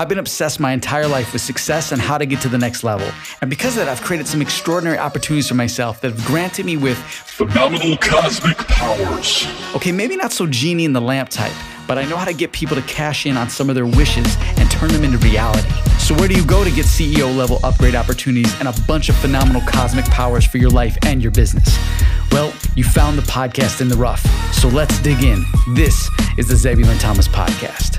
I've been obsessed my entire life with success and how to get to the next level. And because of that, I've created some extraordinary opportunities for myself that have granted me with phenomenal cosmic powers. Okay, maybe not so genie in the lamp type, but I know how to get people to cash in on some of their wishes and turn them into reality. So, where do you go to get CEO level upgrade opportunities and a bunch of phenomenal cosmic powers for your life and your business? Well, you found the podcast in the rough. So, let's dig in. This is the Zebulon Thomas Podcast.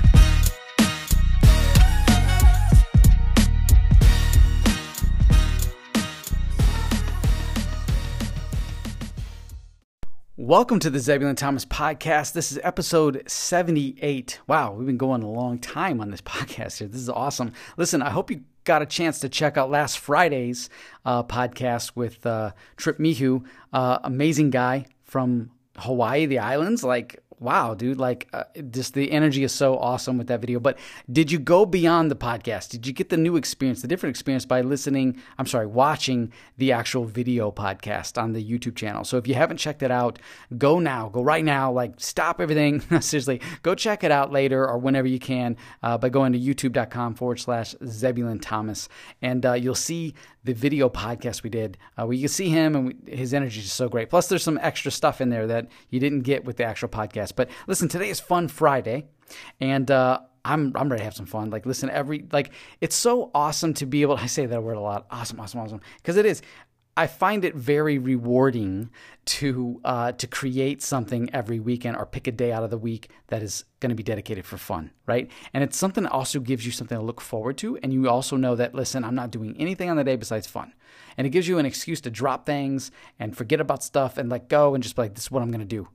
Welcome to the Zebulon Thomas podcast. This is episode 78. Wow, we've been going a long time on this podcast here. This is awesome. Listen, I hope you got a chance to check out last Friday's uh, podcast with uh, Trip Mihu, uh, amazing guy from Hawaii, the islands. Like, wow, dude, like uh, just the energy is so awesome with that video. But did you go beyond the podcast? Did you get the new experience, the different experience by listening? I'm sorry, watching the actual video podcast on the YouTube channel. So if you haven't checked it out, go now, go right now, like stop everything. Seriously, go check it out later or whenever you can uh, by going to youtube.com forward slash Zebulon Thomas. And uh, you'll see the video podcast we did uh, where you can see him and we, his energy is so great. Plus, there's some extra stuff in there that you didn't get with the actual podcast. But listen, today is Fun Friday, and uh, I'm I'm ready to have some fun. Like, listen, every like it's so awesome to be able. I say that word a lot. Awesome, awesome, awesome, because it is. I find it very rewarding to uh, to create something every weekend or pick a day out of the week that is going to be dedicated for fun, right? And it's something that also gives you something to look forward to, and you also know that listen, I'm not doing anything on the day besides fun, and it gives you an excuse to drop things and forget about stuff and let go and just be like, this is what I'm going to do.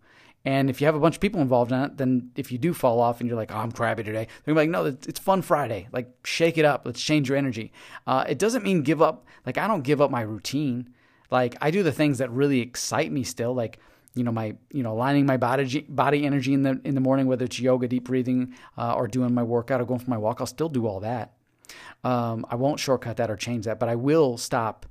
And if you have a bunch of people involved in it, then if you do fall off and you're like, oh, I'm crabby today, they're like, no, it's Fun Friday. Like, shake it up. Let's change your energy. Uh, it doesn't mean give up. Like, I don't give up my routine. Like, I do the things that really excite me still. Like, you know, my, you know, aligning my body, body energy in the, in the morning, whether it's yoga, deep breathing, uh, or doing my workout or going for my walk, I'll still do all that. Um, I won't shortcut that or change that, but I will stop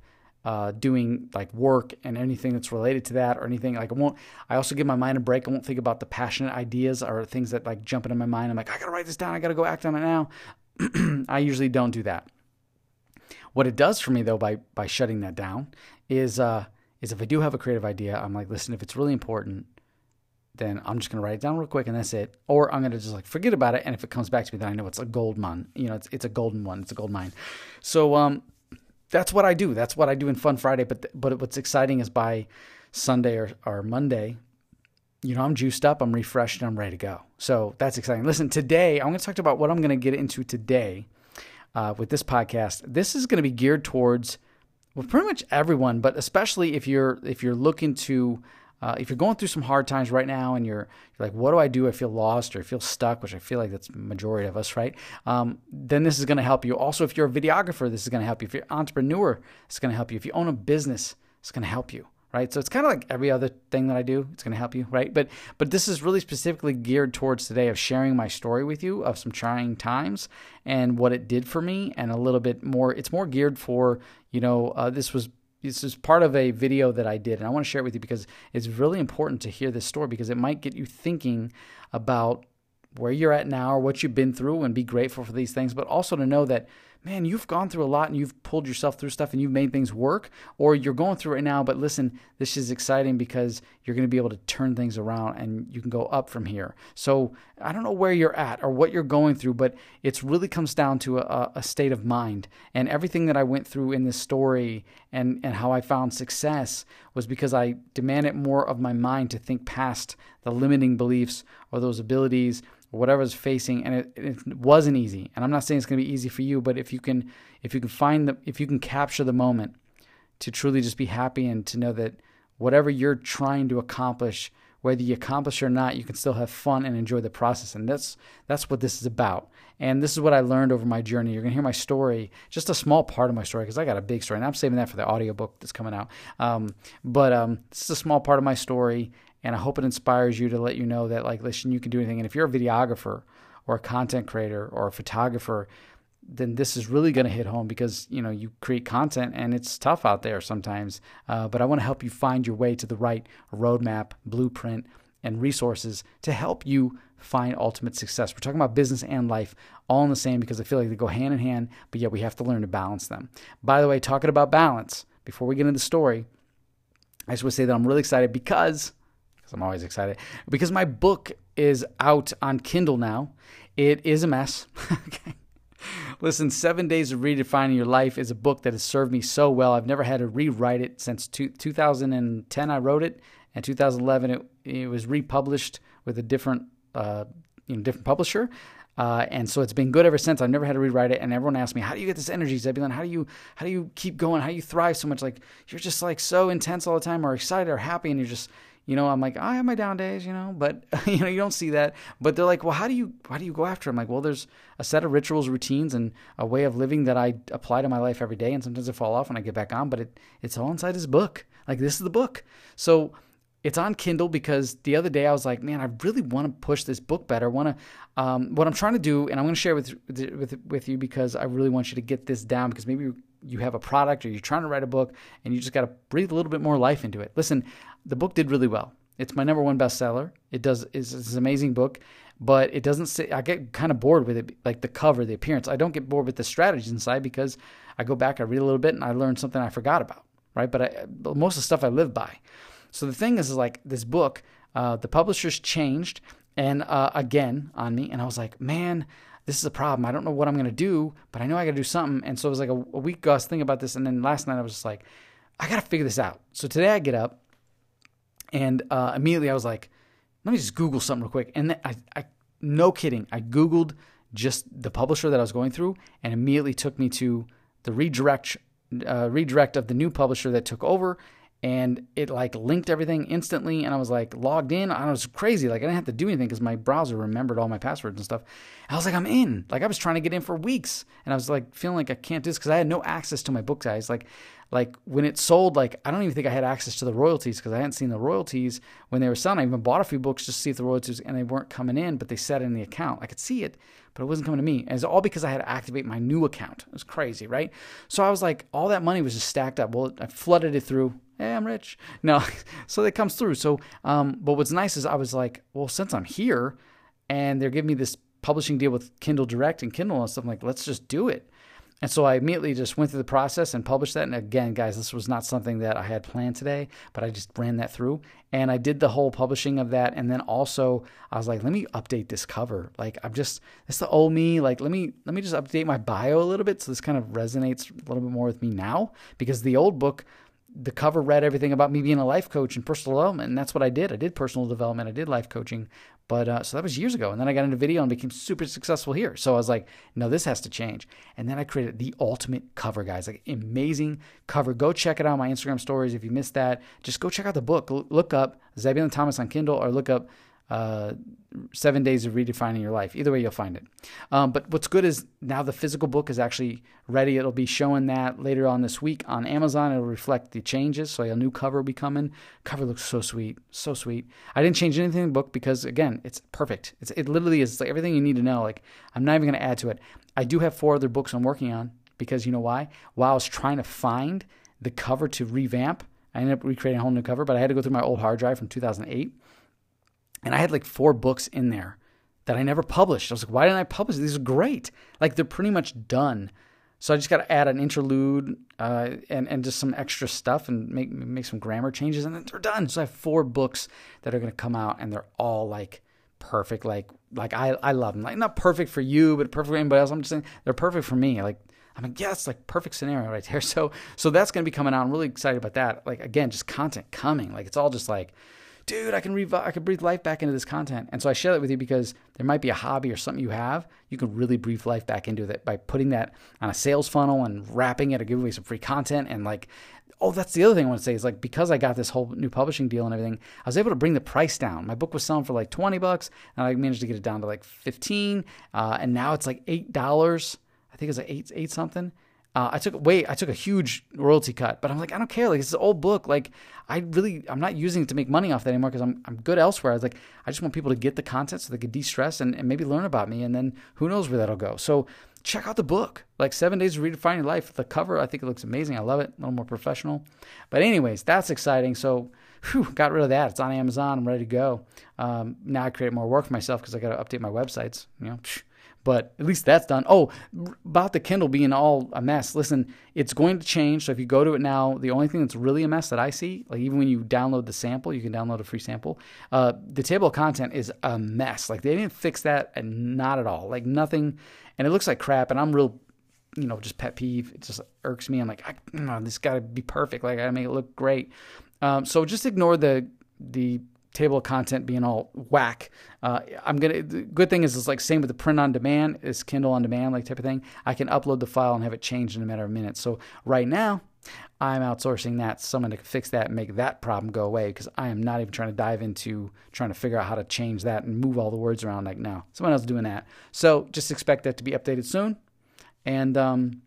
uh, doing like work and anything that's related to that or anything. Like I won't I also give my mind a break. I won't think about the passionate ideas or things that like jump into my mind. I'm like I gotta write this down. I gotta go act on it now. I usually don't do that. What it does for me though by by shutting that down is uh is if I do have a creative idea I'm like listen if it's really important then I'm just gonna write it down real quick and that's it. Or I'm gonna just like forget about it, and if it comes back to me, then I know it's a gold mine. You know, it's it's a golden one. It's a gold mine. So um, that's what I do. That's what I do in Fun Friday. But but what's exciting is by Sunday or, or Monday, you know, I'm juiced up, I'm refreshed, and I'm ready to go. So that's exciting. Listen, today I'm to talk about what I'm to get into today uh, with this podcast. This is to be geared towards well, pretty much everyone, but especially if you're if you're looking to uh, if you're going through some hard times right now and you're, you're like, what do I do? I feel lost or I feel stuck, which I feel like that's majority of us, right? Um, then this is going to help you. Also, if you're a videographer, this is going to help you. If you're an entrepreneur, it's going to help you. If you own a business, it's going to help you right? So it's kind of like every other thing that I do. It's going to help you, right? But but this is really specifically geared towards today of sharing my story with you of some trying times and what it did for me, and a little bit more. It's more geared for you know uh, this was this is part of a video that I did, and I want to share it with you because it's really important to hear this story because it might get you thinking about where you're at now or what you've been through and be grateful for these things, but also to know that man, you've gone through a lot and you've pulled yourself through stuff and you've made things work, or you're going through it now, but listen, this is exciting because you're going to be able to turn things around and you can go up from here. So I don't know where you're at or what you're going through, but it really comes down to a, a state of mind. And everything that I went through in this story and, and how I found success was because I demanded more of my mind to think past the limiting beliefs or those abilities whatever's facing and it, it wasn't easy. And i'm not saying it's going to be easy for you but if you can if you can find the if you can capture the moment to truly just be happy and to know that whatever you're trying to accomplish whether you accomplish or not you can still have fun and enjoy the process. And that's that's what this is about. And this is what i learned over my journey. You're going to hear my story just a small part of my story because i got a big story and i'm saving that for the audiobook that's coming out. Um, but um, this is a small part of my story and I hope it inspires you to let you know that, like, listen, you can do anything. And if you're a videographer or a content creator or a photographer, then this is really going to hit home because you know you create content and it's tough out there sometimes. Uh, but I want to help you find your way to the right roadmap, blueprint, and resources to help you find ultimate success. We're talking about business and life all in the same because I feel like they go hand in hand, but yet we have to learn to balance them. By the way, talking about balance, before we get into the story, I just want to say that I'm really excited because, because I'm always excited, because my book is out on Kindle now. It is a mess. okay. Listen, Seven Days of Redefining Your Life is a book that has served me so well. I've never had to rewrite it since two, 2010. I wrote it, and 2011 it, it was republished with a different, uh, you know, different publisher. Uh, and so it's been good ever since. I've never had to rewrite it. And everyone asks me, "How do you get this energy, Zebulon? How do you how do you keep going? How do you thrive so much? Like you're just like so intense all the time, or excited, or happy, and you're just you know, I'm like, I have my down days, you know, but you know, you don't see that. But they're like, well, how do you how do you go after? It? I'm like, well, there's a set of rituals, routines, and a way of living that I apply to my life every day. And sometimes I fall off when I get back on, but it it's all inside this book. Like this is the book. So it's on Kindle because the other day I was like, man, I really want to push this book better. Want to, um, what I'm trying to do, and I'm going to share with with with you because I really want you to get this down because maybe you have a product or you're trying to write a book and you just got to breathe a little bit more life into it. Listen, the book did really well. It's my number one bestseller. It does is it's an amazing book, but it doesn't I get kind of bored with it, like the cover, the appearance. I don't get bored with the strategies inside because I go back, I read a little bit, and I learn something I forgot about, right? But I, most of the stuff I live by. So the thing is, is like this book, uh, the publishers changed and uh, again on me, and I was like, man, this is a problem. I don't know what I'm gonna do, but I know I gotta do something. And so it was like a, a week was thinking about this, and then last night I was just like, I gotta figure this out. So today I get up, and uh, immediately I was like, let me just Google something real quick. And I, I, no kidding, I Googled just the publisher that I was going through, and immediately took me to the redirect, uh, redirect of the new publisher that took over, and it like linked everything instantly and i was like logged in. I was crazy like i didn't have to do anything because my browser remembered all my passwords and stuff. I was like i'm in. Like i was trying to get in for weeks and i was like feeling like i can't do this because i had no access to my book guys. Like like when it sold like i don't even think i had access to the royalties because i hadn't seen the royalties when they were selling. I even bought a few books just to see if the royalties and they weren't coming in but they said in the account. I could see it but it wasn't coming to me. And it's all because i had to activate my new account. It was crazy right? So i was like all that money was just stacked up. Well i flooded it through hey, I'm rich. No, so that comes through. So, um, but what's nice is I was like, well, since I'm here and they're giving me this publishing deal with Kindle Direct and Kindle and stuff, I'm like, let's just do it. And so I immediately just went through the process and published that. And again, guys, this was not something that I had planned today, but I just ran that through and I did the whole publishing of that. And then also I was like, let me update this cover. Like I'm just, it's the old me. Like, let me, let me just update my bio a little bit. So this kind of resonates a little bit more with me now because the old book the cover read everything about me being a life coach and personal development, and that's what I did. I did personal development, I did life coaching, but uh, so that was years ago. And then I got into video and became super successful here. So I was like, no, this has to change. And then I created the ultimate cover, guys, like amazing cover. Go check it out on my Instagram stories. If you missed that, just go check out the book. Look up Zebulon Thomas on Kindle or look up uh, seven days of redefining your life. Either way, you'll find it. Um, but what's good is now the physical book is actually ready. It'll be showing that later on this week on Amazon. It'll reflect the changes. So a new cover will be coming. Cover looks so sweet, so sweet. I didn't change anything in the book because again, it's perfect. It's, it literally is like everything you need to know. Like I'm not even going to add to it. I do have four other books I'm working on because you know why? While I was trying to find the cover to revamp, I ended up recreating a whole new cover, but I had to go through my old hard drive from 2008 and I had like four books in there that I never published. I was like, why didn't I publish? These are great. Like they're pretty much done. So I just got to add an interlude uh, and and just some extra stuff and make make some grammar changes, and then they're done. So I have four books that are going to come out, and they're all like perfect. Like like I I love them. Like not perfect for you, but perfect for anybody else. I'm just saying they're perfect for me. Like I'm like, yeah, it's like perfect scenario right there. So so that's going to be coming out. I'm really excited about that. Like again, just content coming. Like it's all just like dude, I can revive, I can breathe life back into this content. And so I share that with you because there might be a hobby or something you have. You can really breathe life back into it by putting that on a sales funnel and wrapping it or giving away some free content. And like, oh, that's the other thing I want to say is like, because I got this whole new publishing deal and everything, I was able to bring the price down. My book was selling for like 20 bucks and I managed to get it down to like 15. Uh, and now it's like $8. I think it's like eight, eight something. Uh, I took wait, I took a huge royalty cut, but I'm like, I don't care. Like it's an old book. Like I really, I'm not using it to make money off that anymore because I'm I'm good elsewhere. I was like, I just want people to get the content so they could de-stress and, and maybe learn about me, and then who knows where that'll go. So check out the book, like Seven Days to Redefine Your Life. The cover, I think it looks amazing. I love it. A little more professional, but anyways, that's exciting. So whew, got rid of that. It's on Amazon. I'm ready to go. Um, now I create more work for myself because I got to update my websites. You know, but at least that's done. Oh, about the Kindle being all a mess. Listen, it's going to change. So if you go to it now, the only thing that's really a mess that I see, like even when you download the sample, you can download a free sample. Uh, the table of content is a mess. Like they didn't fix that, and not at all. Like nothing, and it looks like crap. And I'm real you know, just pet peeve. It just irks me. I'm like, I, this got to be perfect. Like, I make it look great. Um, so just ignore the the table of content being all whack. Uh, I'm gonna. The good thing is, it's like same with the print on demand. It's Kindle on demand, like type of thing. I can upload the file and have it changed in a matter of minutes. So right now, I'm outsourcing that someone to fix that and make that problem go away because I am not even trying to dive into trying to figure out how to change that and move all the words around. Like now. someone else is doing that. So just expect that to be updated soon. And um,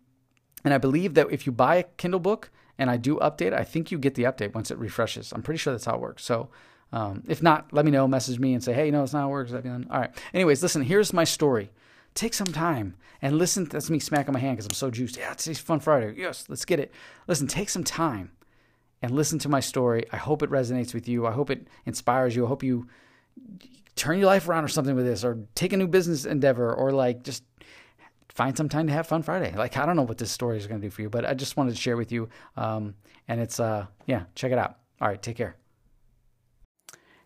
and I believe that if you buy a Kindle book and I do update, I think you get the update once it refreshes. I'm pretty sure that's how it works. So um, if not, let me know, message me and say, hey, know, it's not how it works. All right. Anyways, listen, here's my story. Take some time and listen. That's me smacking my hand because I'm so juiced. Yeah, today's Fun Friday. Yes, let's get it. Listen, take some time and listen to my story. I hope it resonates with you. I hope it inspires you. I hope you turn your life around or something with this or take a new business endeavor or like just find some time to have fun Friday. Like I don't know what this story is going to do for you, but I just wanted to share with you. Um, and it's uh, yeah, check it out. All right, take care.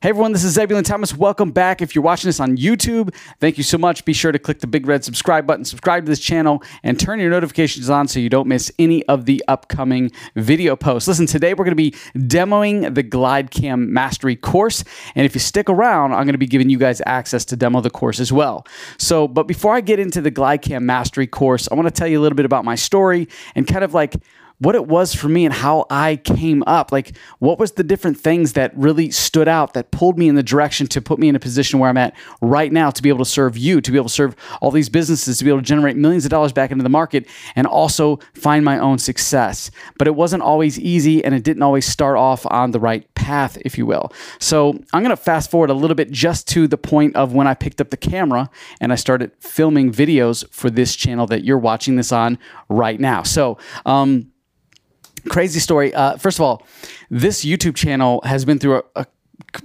Hey everyone, this is Zebulon Thomas. Welcome back. If you're watching this on YouTube, thank you so much. Be sure to click the big red subscribe button, subscribe to this channel, and turn your notifications on so you don't miss any of the upcoming video posts. Listen, today we're going to be demoing the GlideCam Mastery course, and if you stick around, I'm going to be giving you guys access to demo the course as well. So, but before I get into the GlideCam Mastery course, I want to tell you a little bit about my story and kind of like what it was for me and how I came up. Like, what was the different things that really stood out that pulled me in the direction to put me in a position where I'm at right now to be able to serve you, to be able to serve all these businesses, to be able to generate millions of dollars back into the market and also find my own success. But it wasn't always easy and it didn't always start off on the right path, if you will. So I'm going to fast forward a little bit just to the point of when I picked up the camera and I started filming videos for this channel that you're watching this on right now. So, um, crazy story. Uh, first of all, this YouTube channel has been through a, a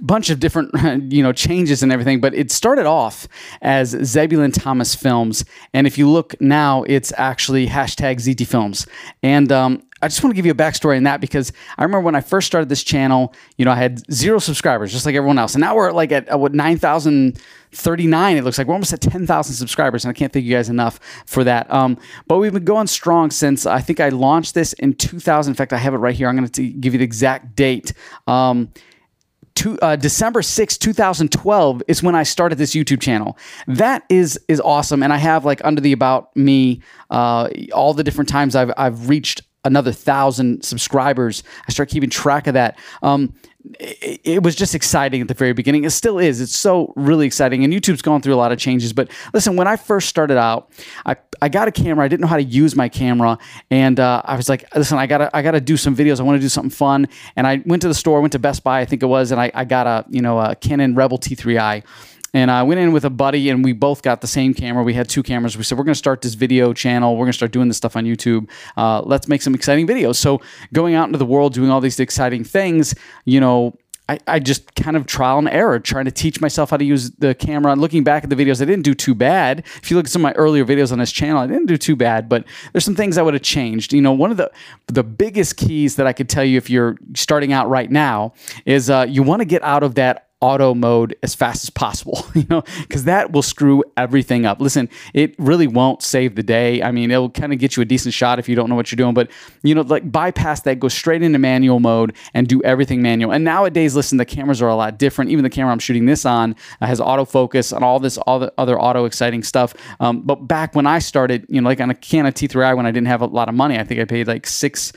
bunch of different you know changes and everything but it started off as zebulon thomas films and if you look now it's actually hashtag zt films and um, I just want to give you a backstory on that because I remember when I first started this channel, you know, I had zero subscribers, just like everyone else. And now we're like at, what, 9,039. It looks like we're almost at 10,000 subscribers. And I can't thank you guys enough for that. Um, but we've been going strong since I think I launched this in 2000. In fact, I have it right here. I'm going to give you the exact date. Um, to, uh, December 6, 2012 is when I started this YouTube channel. That is is awesome. And I have like under the about me, uh, all the different times I've, I've reached another thousand subscribers. I start keeping track of that. Um, it, it, was just exciting at the very beginning. It still is. It's so really exciting. And YouTube's gone through a lot of changes. But listen, when I first started out, I, I got a camera. I didn't know how to use my camera, and uh, I was like, listen, I gotta I gotta do some videos. I want to do something fun. And I went to the store, went to Best Buy, I think it was, and I, I got a you know a Canon Rebel T3i. And I went in with a buddy, and we both got the same camera. We had two cameras. We said, We're going to start this video channel. We're going to start doing this stuff on YouTube. Uh, let's make some exciting videos. So, going out into the world, doing all these exciting things, you know, I, I, just kind of trial and error, trying to teach myself how to use the camera. And looking back at the videos, I didn't do too bad. If you look at some of my earlier videos on this channel, I didn't do too bad, but there's some things I would have changed. You know, one of the the biggest keys that I could tell you if you're starting out right now is uh, you want to get out of that auto mode as fast as possible, you know, because that will screw everything up. Listen, it really won't save the day. I mean, it'll kind of get you a decent shot if you don't know what you're doing, but you know, like bypass that, go straight into manual mode and do everything manual. And nowadays, listen, the cameras are a lot different. Even the camera I'm shooting this on uh, has autofocus and all this, all the other auto exciting stuff. Um, but back when I started, you know, like on a Canon T3i when I didn't have a lot of money, I think I paid like six,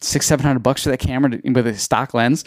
six, seven hundred bucks for that camera to, with a stock lens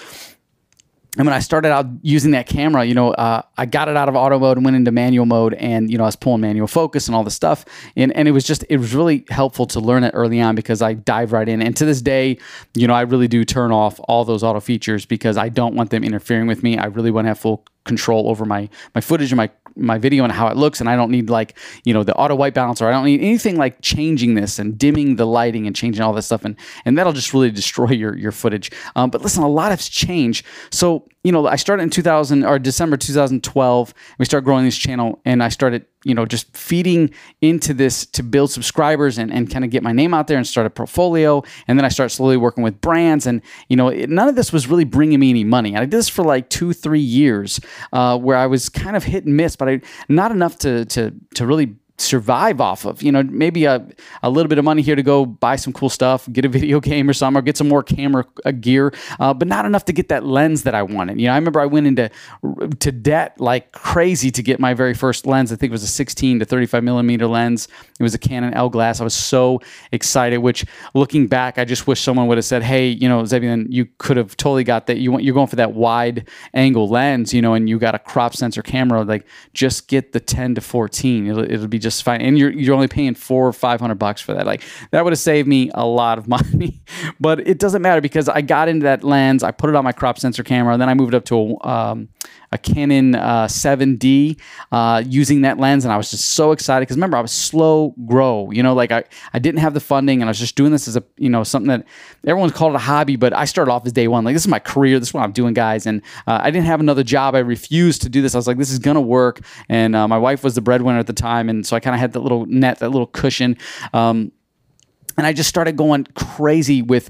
and when I started out using that camera, you know, uh, I got it out of auto mode and went into manual mode, and you know, I was pulling manual focus and all this stuff, and and it was just it was really helpful to learn it early on because I dive right in, and to this day, you know, I really do turn off all those auto features because I don't want them interfering with me. I really want to have full control over my my footage and my my video and how it looks. And I don't need like you know the auto white balance or I don't need anything like changing this and dimming the lighting and changing all this stuff. And and that'll just really destroy your your footage. Um, but listen a lot has changed. So you know I started in 2000 or December 2012 we started growing this channel and I started you know just feeding into this to build subscribers and, and kind of get my name out there and start a portfolio. And then i start slowly working with brands and you know it, none of this was really bringing me any money. And i did this for like two three years uh, where i was kind of hit and miss but I, not enough to to to really survive off of. You know, maybe a, a little bit of money here to go buy some cool stuff, get a video game or something, or get some more camera uh, gear, uh, but not enough to get that lens that I wanted. You know, I remember I went into to debt like crazy to get my very first lens. I think it was a 16 to 35 millimeter lens. It was a Canon L glass. I was so excited. Which, looking back, I just wish someone would have said, "Hey, you know, Zebulon, you could have totally got that. You want you're going for that wide angle lens, you know, and you got a crop sensor camera. Like, just get the 10 to 14. It'll, it'll be just just fine. And you're you're only paying four or five hundred bucks for that. Like that would have saved me a lot of money. but it doesn't matter because I got into that lens. I put it on my crop sensor camera. And then I moved up to a, um, a Canon uh, 7D uh, using that lens, and I was just so excited because remember I was slow grow. You know, like I I didn't have the funding, and I was just doing this as a you know something that everyone's called it a hobby, but I started off as day one. Like this is my career. This is what I'm doing, guys. And uh, I didn't have another job. I refused to do this. I was like, this is gonna work. And uh, my wife was the breadwinner at the time, and so I kind of had that little net, that little cushion. Um, and I just started going crazy with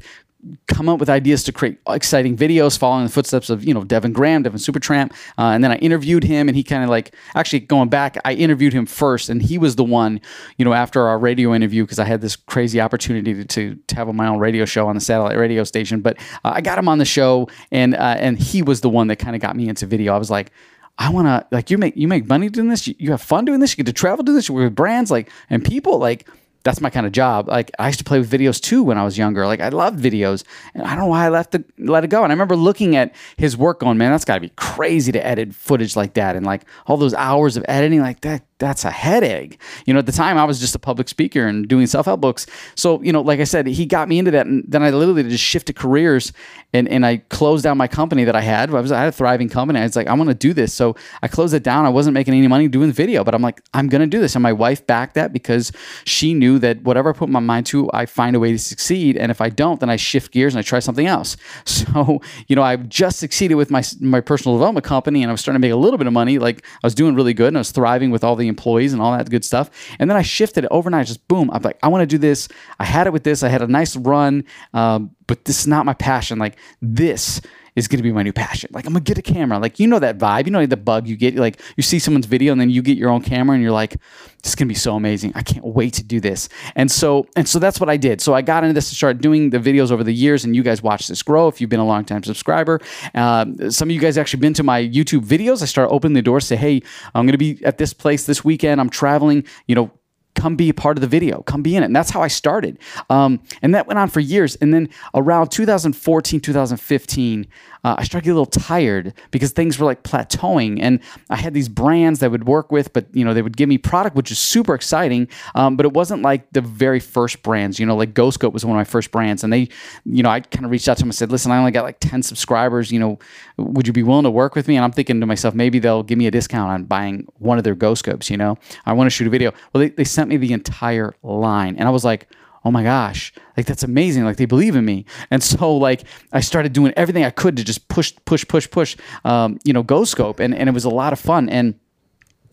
come up with ideas to create exciting videos following the footsteps of you know Devin Graham, Devin Supertramp, uh, and then I interviewed him, and he kind of like actually going back, I interviewed him first, and he was the one you know after our radio interview because I had this crazy opportunity to, to, to have my own radio show on the satellite radio station, but uh, I got him on the show, and uh, and he was the one that kind of got me into video. I was like. I want to like you make you make money doing this. You, you have fun doing this. You get to travel doing this. You work with brands like and people like that's my kind of job. Like I used to play with videos too when I was younger. Like I loved videos, and I don't know why I left it, let it go. And I remember looking at his work, going, "Man, that's got to be crazy to edit footage like that, and like all those hours of editing, like that that's a headache. You know, at the time I was just a public speaker and doing self-help books. So, you know, like I said, he got me into that. And then I literally just shifted careers and, and I closed down my company that I had. I was I had a thriving company. I was like, I want to do this. So I closed it down. I wasn't making any money doing video, but I'm like, I'm gonna do this. And my wife backed that because she knew that whatever I put my mind to, I find a way to succeed. And if I don't, then I shift gears and I try something else. So, you know, I just succeeded with my my personal development company and I was starting to make a little bit of money. Like I was doing really good and I was thriving with all the employees and all that good stuff. And then I shifted it overnight, just boom. I'm like, I want to do this. I had it with this. I had a nice run, um, but this is not my passion. Like this is going to be my new passion. Like I'm gonna get a camera. Like you know that vibe. You know the bug you get. Like you see someone's video and then you get your own camera and you're like, this is gonna be so amazing. I can't wait to do this. And so and so that's what I did. So I got into this to start doing the videos over the years, and you guys watched this grow. If you've been a long time subscriber, um, some of you guys actually been to my YouTube videos. I start opening the door Say, hey, I'm gonna be at this place this weekend. I'm traveling. You know, come be a part of the video come be in it. And that's how i started. Um, and that went on for years. And then around 2014 2015 uh, I started to get a little tired because things were like plateauing, and I had these brands that I would work with, but you know they would give me product, which is super exciting, um, but it wasn't like the very first brands. You know, like Ghost GoScope was one of my first brands, and they, you know, I kind of reached out to them and said, "Listen, I only got like ten subscribers. You know, would you be willing to work with me?" And I'm thinking to myself, maybe they'll give me a discount on buying one of their GoScopes. You know, I want to shoot a video. Well, they, they sent me the entire line, and I was like oh my gosh, like that's amazing. Like they believe in me. And so like I started doing everything I could to just push, push, push, push, um, you know, GoScope. And, and it was a lot of fun. And,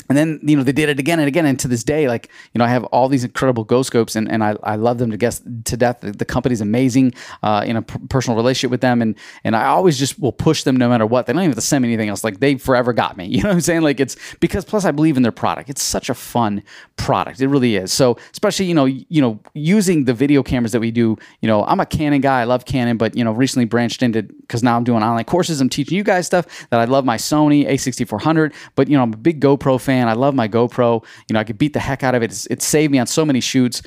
and then you know they did it again and again. And to this day like you know i have all these incredible GoScopes and, and I, I love them to guess to death. The, the company's amazing uh, in a p- personal relationship with them. And and i always just will push them no matter what. They don't even have to send me anything else. Like they forever got me. You know what i'm saying? Like it's because plus i believe in their product. It's such a fun product. It really is. So especially you know you know using the video cameras that we do you know i'm a canon guy. I love canon but you know recently branched into because now i'm doing online courses. I'm teaching you guys stuff that i love. My sony a6400 but you know i'm a big gopro fan fan. I love my GoPro. You know, I could beat the heck out of it. It's, it saved me on so many shoots.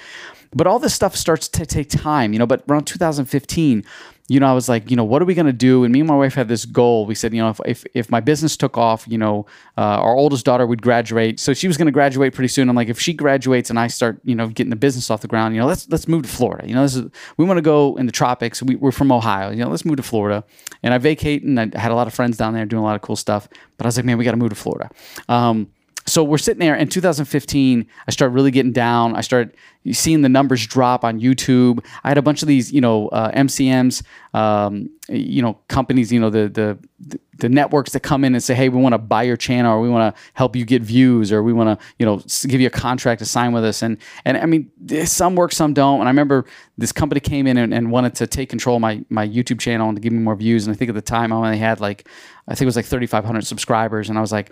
But all this stuff starts to take time, you know. But around 2015, you know, I was like, you know, what are we going to do? And me and my wife had this goal. We said, you know, if, if, if my business took off, you know, uh, our oldest daughter would graduate. So she was going to graduate pretty soon. I'm like, if she graduates and I start, you know, getting the business off the ground, you know, let's, let's move to Florida. You know, this is, we want to go in the tropics. We, we're from Ohio, you know, let's move to Florida. And I vacate and I had a lot of friends down there doing a lot of cool stuff. But I was like, man, we got to move to Florida. Um, so we're sitting there in 2015 i started really getting down. I started seeing the numbers drop on youtube. I had a bunch of these you know uh, mcms um, you know companies you know the, the the networks that come in and say hey we want to buy your channel or we want to help you get views or we want to you know give you a contract to sign with us. And and i mean some work some don't. And i remember this company came in and, and wanted to take control of my my youtube channel and to give me more views. And i think at the time i only had like i think it was like 3500 subscribers. And i was like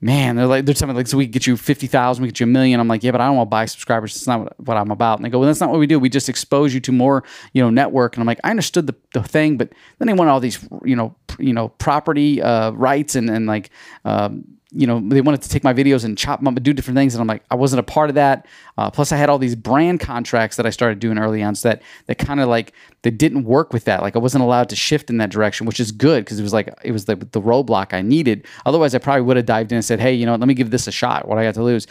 man, they're like, they're telling me like, so we get you 50,000, we get you a million. I'm like, yeah, but I don't want to buy subscribers. It's not what, what, I'm about. And they go, well, that's not what we do. We just expose you to more, you know, network. And I'm like, I understood the, the thing, but then they want all these, you know, you know, property, uh, rights and, and like, um, you know, they wanted to take my videos and chop them up and do different things. And I'm like, I wasn't a part of that. Uh, plus, I had all these brand contracts that I started doing early on, so that that kind of like that didn't work with that. Like I wasn't allowed to shift in that direction, which is good because it was like it was the the roadblock I needed. Otherwise, I probably would have dived in and said, Hey, you know, let me give this a shot. What I got to lose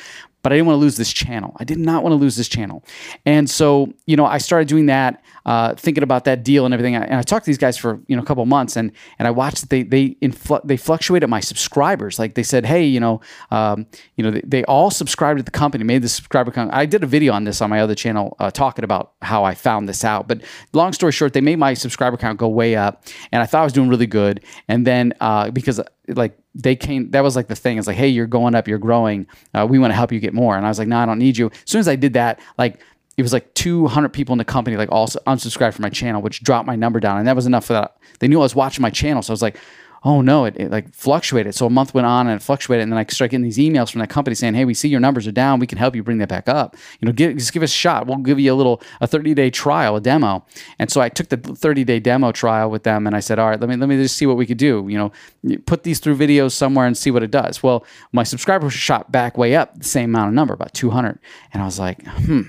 but I didn't want to lose this channel. I did not want to lose this channel. And so, you know, I started doing that, uh, thinking about that deal and everything. And I talked to these guys for, you know, a couple months and, and I watched they, they, infl- they fluctuated my subscribers. Like they said, Hey, you know, um, you know, they, they, all subscribed to the company, made the subscriber count. I did a video on this on my other channel, uh, talking about how I found this out, but long story short, they made my subscriber count go way up and I thought I was doing really good. And then, uh, because like they came that was like the thing. It's like hey you're going up you're growing uh, we want to help you get more. And i was like no i don't need you. As soon as i did that like it was like 200 people in the company like also unsubscribed from my channel which dropped my number down and that was enough for that. They knew i was watching my channel so i was like oh no, it, it, like fluctuated. So a month went on and it fluctuated, and then I started getting these emails from that company saying, hey, we see your numbers are down. We can help you bring that back up. You know, give, just give us a shot. We'll give you a little a 30 day trial, a demo. And so I took the 30 day demo trial with them, and I said, all right, let me let me just see what we could do. You know, put these through videos somewhere and see what it does. Well, my subscribers shot back way up, the same amount of number, about 200, and I was like, hmm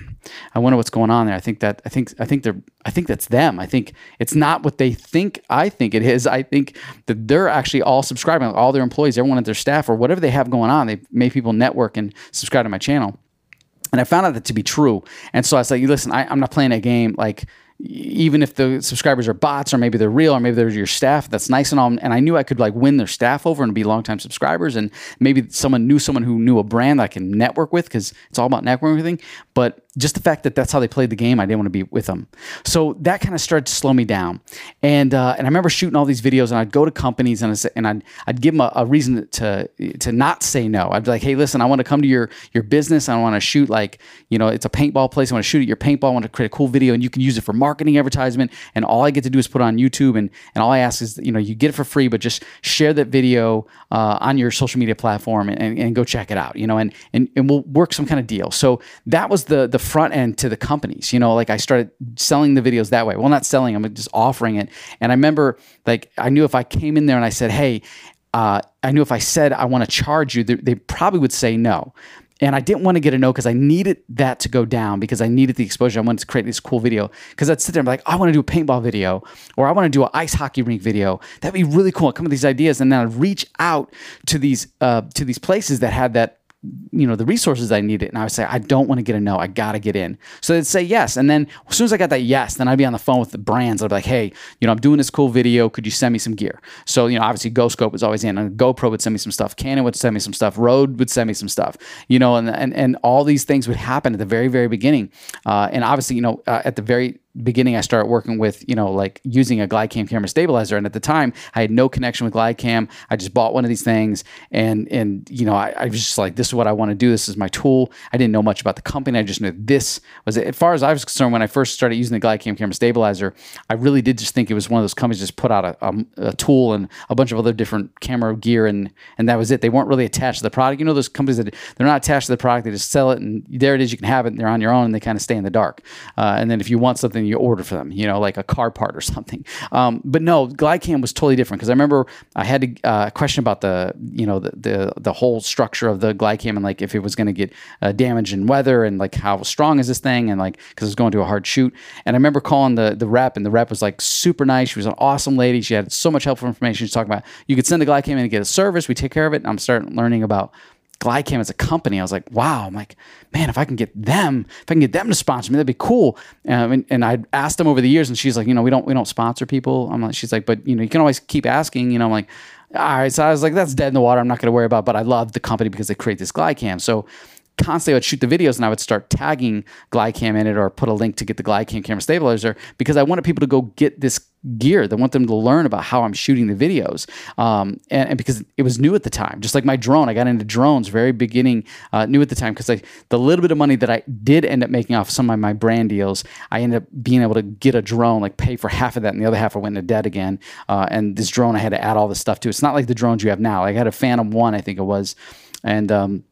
I wonder what's going on there. I think that I think I think they're I think that's them. I think it's not what they think I think it is. I think that they're actually all subscribing, all their employees, everyone at their staff, or whatever they have going on. They made people network and subscribe to my channel. And I found out that to be true. And so I was like, listen, I, I'm not playing a game like even if the subscribers are bots or maybe they're real or maybe they're your staff, that's nice and all. And I knew I could like win their staff over and be longtime subscribers. And maybe someone knew someone who knew a brand I can network with because it's all about networking. But just the fact that that's how they played the game, I didn't want to be with them. So that kind of started to slow me down. And uh, and I remember shooting all these videos, and I'd go to companies and I'd, and I'd, I'd give them a, a, reason to to not say no. I'd be like, hey, listen, I want to come to your your business. I want to shoot like you know, it's a paintball place. I want to shoot at your paintball. I want to create a cool video, and you can use it for marketing advertisement. And all I get to do is put it on YouTube, and and all I ask is you know you get it for free, but just share that video uh, on your social media platform and, and, and go check it out. You know, and and and we'll work some kind of deal. So that was the the front end to the companies. You know, like I started selling the videos that way. Well, not selling, I'm just offering it. And I remember, like, I knew if I came in there and I said, hey, uh, I knew if I said I want to charge you, they, they probably would say no. And I didn't want to get a no because I needed that to go down because I needed the exposure. I wanted to create this cool video because I'd sit there and be like, I want to do a paintball video or I want to do an ice hockey rink video. That'd be really cool. I'd come with these ideas and then I'd reach out to these uh, to these places that had that you know the resources I needed, and I would say I don't want to get a no, I gotta get in. So they'd say yes, and then as soon as I got that yes, then I'd be on the phone with the brands. I'd be like, hey, you know, I'm doing this cool video. Could you send me some gear? So you know, obviously GoScope was always in, and GoPro would send me some stuff. Canon would send me some stuff. Rode would send me some stuff. You know, and and and all these things would happen at the very very beginning, uh, and obviously you know uh, at the very beginning I started working with, you know, like using a GlideCam camera stabilizer. And at the time I had no connection with GlideCam. I just bought one of these things and and you know, I, I was just like, this is what I want to do. This is my tool. I didn't know much about the company. I just knew this was it. As far as I was concerned, when I first started using the GlideCam camera stabilizer, I really did just think it was one of those companies just put out a, a, a tool and a bunch of other different camera gear and and that was it. They weren't really attached to the product. You know, those companies that they're not attached to the product, they just sell it and there it is, you can have it and they're on your own and they kind of stay in the dark. Uh, and then if you want something and you order for them, you know, like a car part or something. Um, but no, GlideCam was totally different because I remember I had a uh, question about the, you know, the, the the whole structure of the GlideCam and like if it was going to get uh, damaged in weather and like how strong is this thing and like because it was going to a hard shoot. And I remember calling the the rep and the rep was like super nice. She was an awesome lady. She had so much helpful information. She's talking about you could send the GlideCam in and get a service. We take care of it. And I'm starting learning about GlideCam as a company. I was like, wow. I'm like, man, if I can get them, if I can get them to sponsor me, that'd be cool. Um, and, and I asked them over the years, and she's like, you know, we don't we don't sponsor people. I'm like, she's like, but you know, you can always keep asking. You know, I'm like, all right. So I was like, that's dead in the water. I'm not going to worry about. It, but I love the company because they create this GlideCam. So constantly I would shoot the videos and I would start tagging GlideCam in it or put a link to get the GlideCam camera stabilizer because I wanted people to go get this gear. They want them to learn about how I'm shooting the videos. Um, and, and, because it was new at the time, just like my drone, I got into drones very beginning, uh, new at the time because the little bit of money that I did end up making off some of my brand deals, I ended up being able to get a drone, like pay for half of that, and the other half I went into debt again. Uh, and this drone, I had to add all this stuff to. It's not like the drones you have now. I had a Phantom One, I think it was, and um,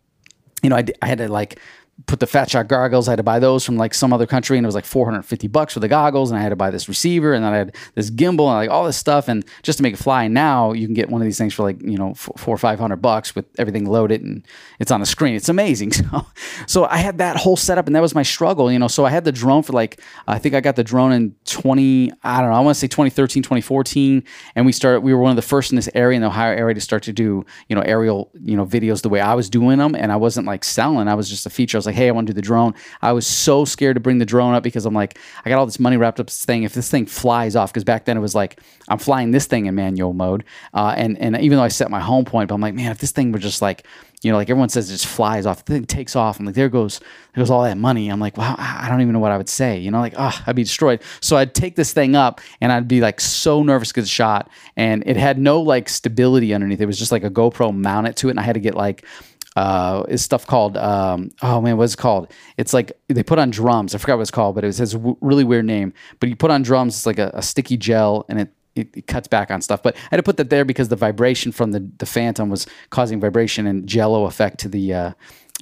you know, I, I had to like put the FatShark goggles. I had to buy those from like some other country, and it was like 450 bucks for the goggles. And I had to buy this receiver, and then I had this gimbal, and like all this stuff. And just to make it fly, now you can get one of these things for like you know four or five hundred bucks with everything loaded, and it's on the screen. It's amazing. So, so I had that whole setup, and that was my struggle. You know, so I had the drone for like I think I got the drone in 20. I don't know. I want to say 2013, 2014, and we started. We were one of the first in this area in the Ohio area to start to do you know aerial you know videos the way I was doing them, and I wasn't like selling. I was just a feature. Was like, hey, I want to do the drone. I was so scared to bring the drone up because I'm like, I got all this money wrapped up this thing. If this thing flies off, because back then it was like I'm flying this thing in manual mode, uh, and and even though I set my home point, but I'm like, man, if this thing were just like you know, like everyone says, it just flies off. The thing takes off. I'm like, there goes, there goes all that money. I'm like, wow, I don't even know what I would say. You know, like, oh, I'd be destroyed. So I'd take this thing up and I'd be like so nervous get shot. And it had no like stability underneath. It was just like a GoPro mounted to it. And I had to get like uh, is stuff called um, oh man, what's it called? It's like they put on drums. I forgot what it's called, but it has a really weird name. But you put on drums, it's like a, a sticky gel, and it, it, it cuts back on stuff. But I had to put that there because the vibration from the the Phantom was causing vibration and jello effect to the uh,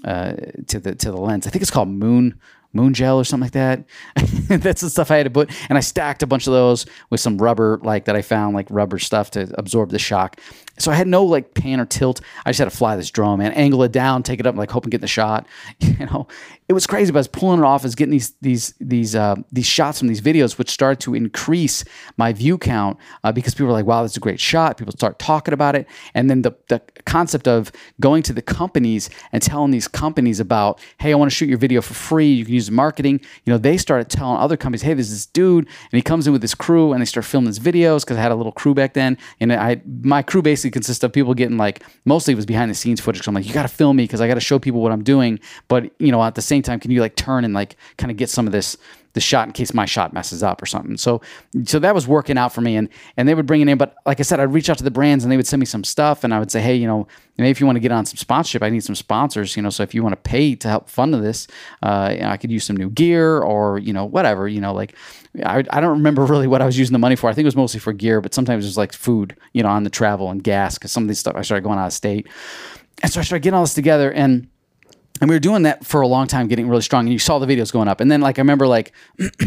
uh, to the to the lens. I think it's called Moon Moongel or something like that. That's the stuff I had to put. And I stacked a bunch of those with some rubber, like that I found, like rubber stuff to absorb the shock. So I had no like pan or tilt. I just had to fly this drone, man, angle it down, take it up, like hoping get the shot. You know, it was crazy. But I was pulling it off, I was getting these these these uh, these shots from these videos, which started to increase my view count uh, because people were like, "Wow, that's a great shot." People start talking about it, and then the the concept of going to the companies and telling these companies about, "Hey, I want to shoot your video for free. You can use marketing." You know, they started telling other companies, "Hey, there's this dude, and he comes in with this crew, and they start filming his videos." Because I had a little crew back then, and I my crew basically consists of people getting like mostly it was behind the scenes footage. So I'm like, "You got to film me because I got to show people what I'm doing," but you know, at the same time, can you like turn and like kind of get some of this the shot in case my shot messes up or something. So so that was working out for me and and they would bring it in. But like I said, I'd reach out to the brands and they would send me some stuff and I would say, hey, you know, maybe if you want to get on some sponsorship, I need some sponsors, you know. So if you want to pay to help fund this, uh, you know, I could use some new gear or, you know, whatever, you know, like I, I don't remember really what I was using the money for. I think it was mostly for gear, but sometimes it was like food, you know, on the travel and gas because some of these stuff I started going out of state. And so I started getting all this together and and we were doing that for a long time, getting really strong. And you saw the videos going up. And then, like, I remember, like,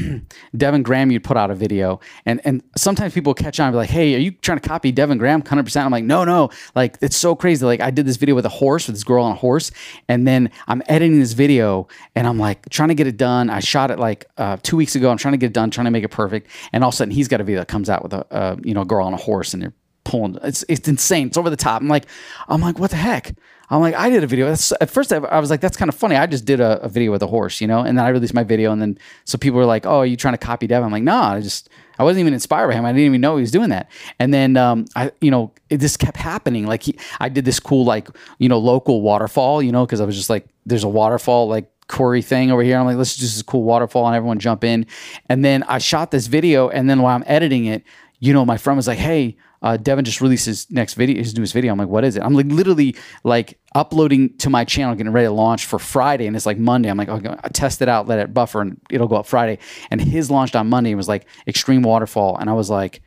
Devin Graham, you'd put out a video. And and sometimes people catch on and be like, hey, are you trying to copy Devin Graham 100%? I'm like, no, no. Like, it's so crazy. Like, I did this video with a horse, with this girl on a horse. And then I'm editing this video and I'm like, trying to get it done. I shot it like uh, two weeks ago. I'm trying to get it done, trying to make it perfect. And all of a sudden, he's got a video that comes out with a, uh, you know, a girl on a horse and they're pulling. It's, it's insane. It's over the top. I'm like, I'm like, what the heck? I'm like, I did a video. That's, at first, I was like, that's kind of funny. I just did a, a, video with a horse, you know, and then I released my video, and then so people were like, "Oh, are you trying to copy Dev? I'm like, "No, I just I wasn't even inspired by him. I didn't even know he was doing that." And then um, I, you know, it just kept happening. Like he, I did this cool like you know local waterfall, you know, because I was just like, there's a waterfall like Corey thing over here. I'm like, let's just this cool waterfall, and everyone jump in. And then I shot this video, and then while I'm editing it, you know, my friend was like, hey uh, Devin just released his next video, his newest video. I'm like, what is it? I'm like literally like uploading to my channel, getting ready to launch for Friday, and it's like Monday. I'm like, okay, I'll test it out, let it buffer, and it'll go up Friday. And his launched on Monday. Was like extreme waterfall, and I was like,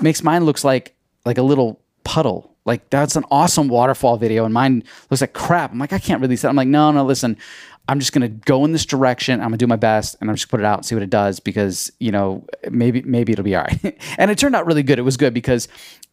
makes mine looks like like a little puddle. Like that's an awesome waterfall video, and mine looks like crap. I'm like, I can't release that. I'm like, no, no, listen, I'm just gonna go in this direction. I'm gonna do my best, and I'm just gonna put it out and see what it does because you know maybe maybe it'll be all right. and it turned out really good. It was good because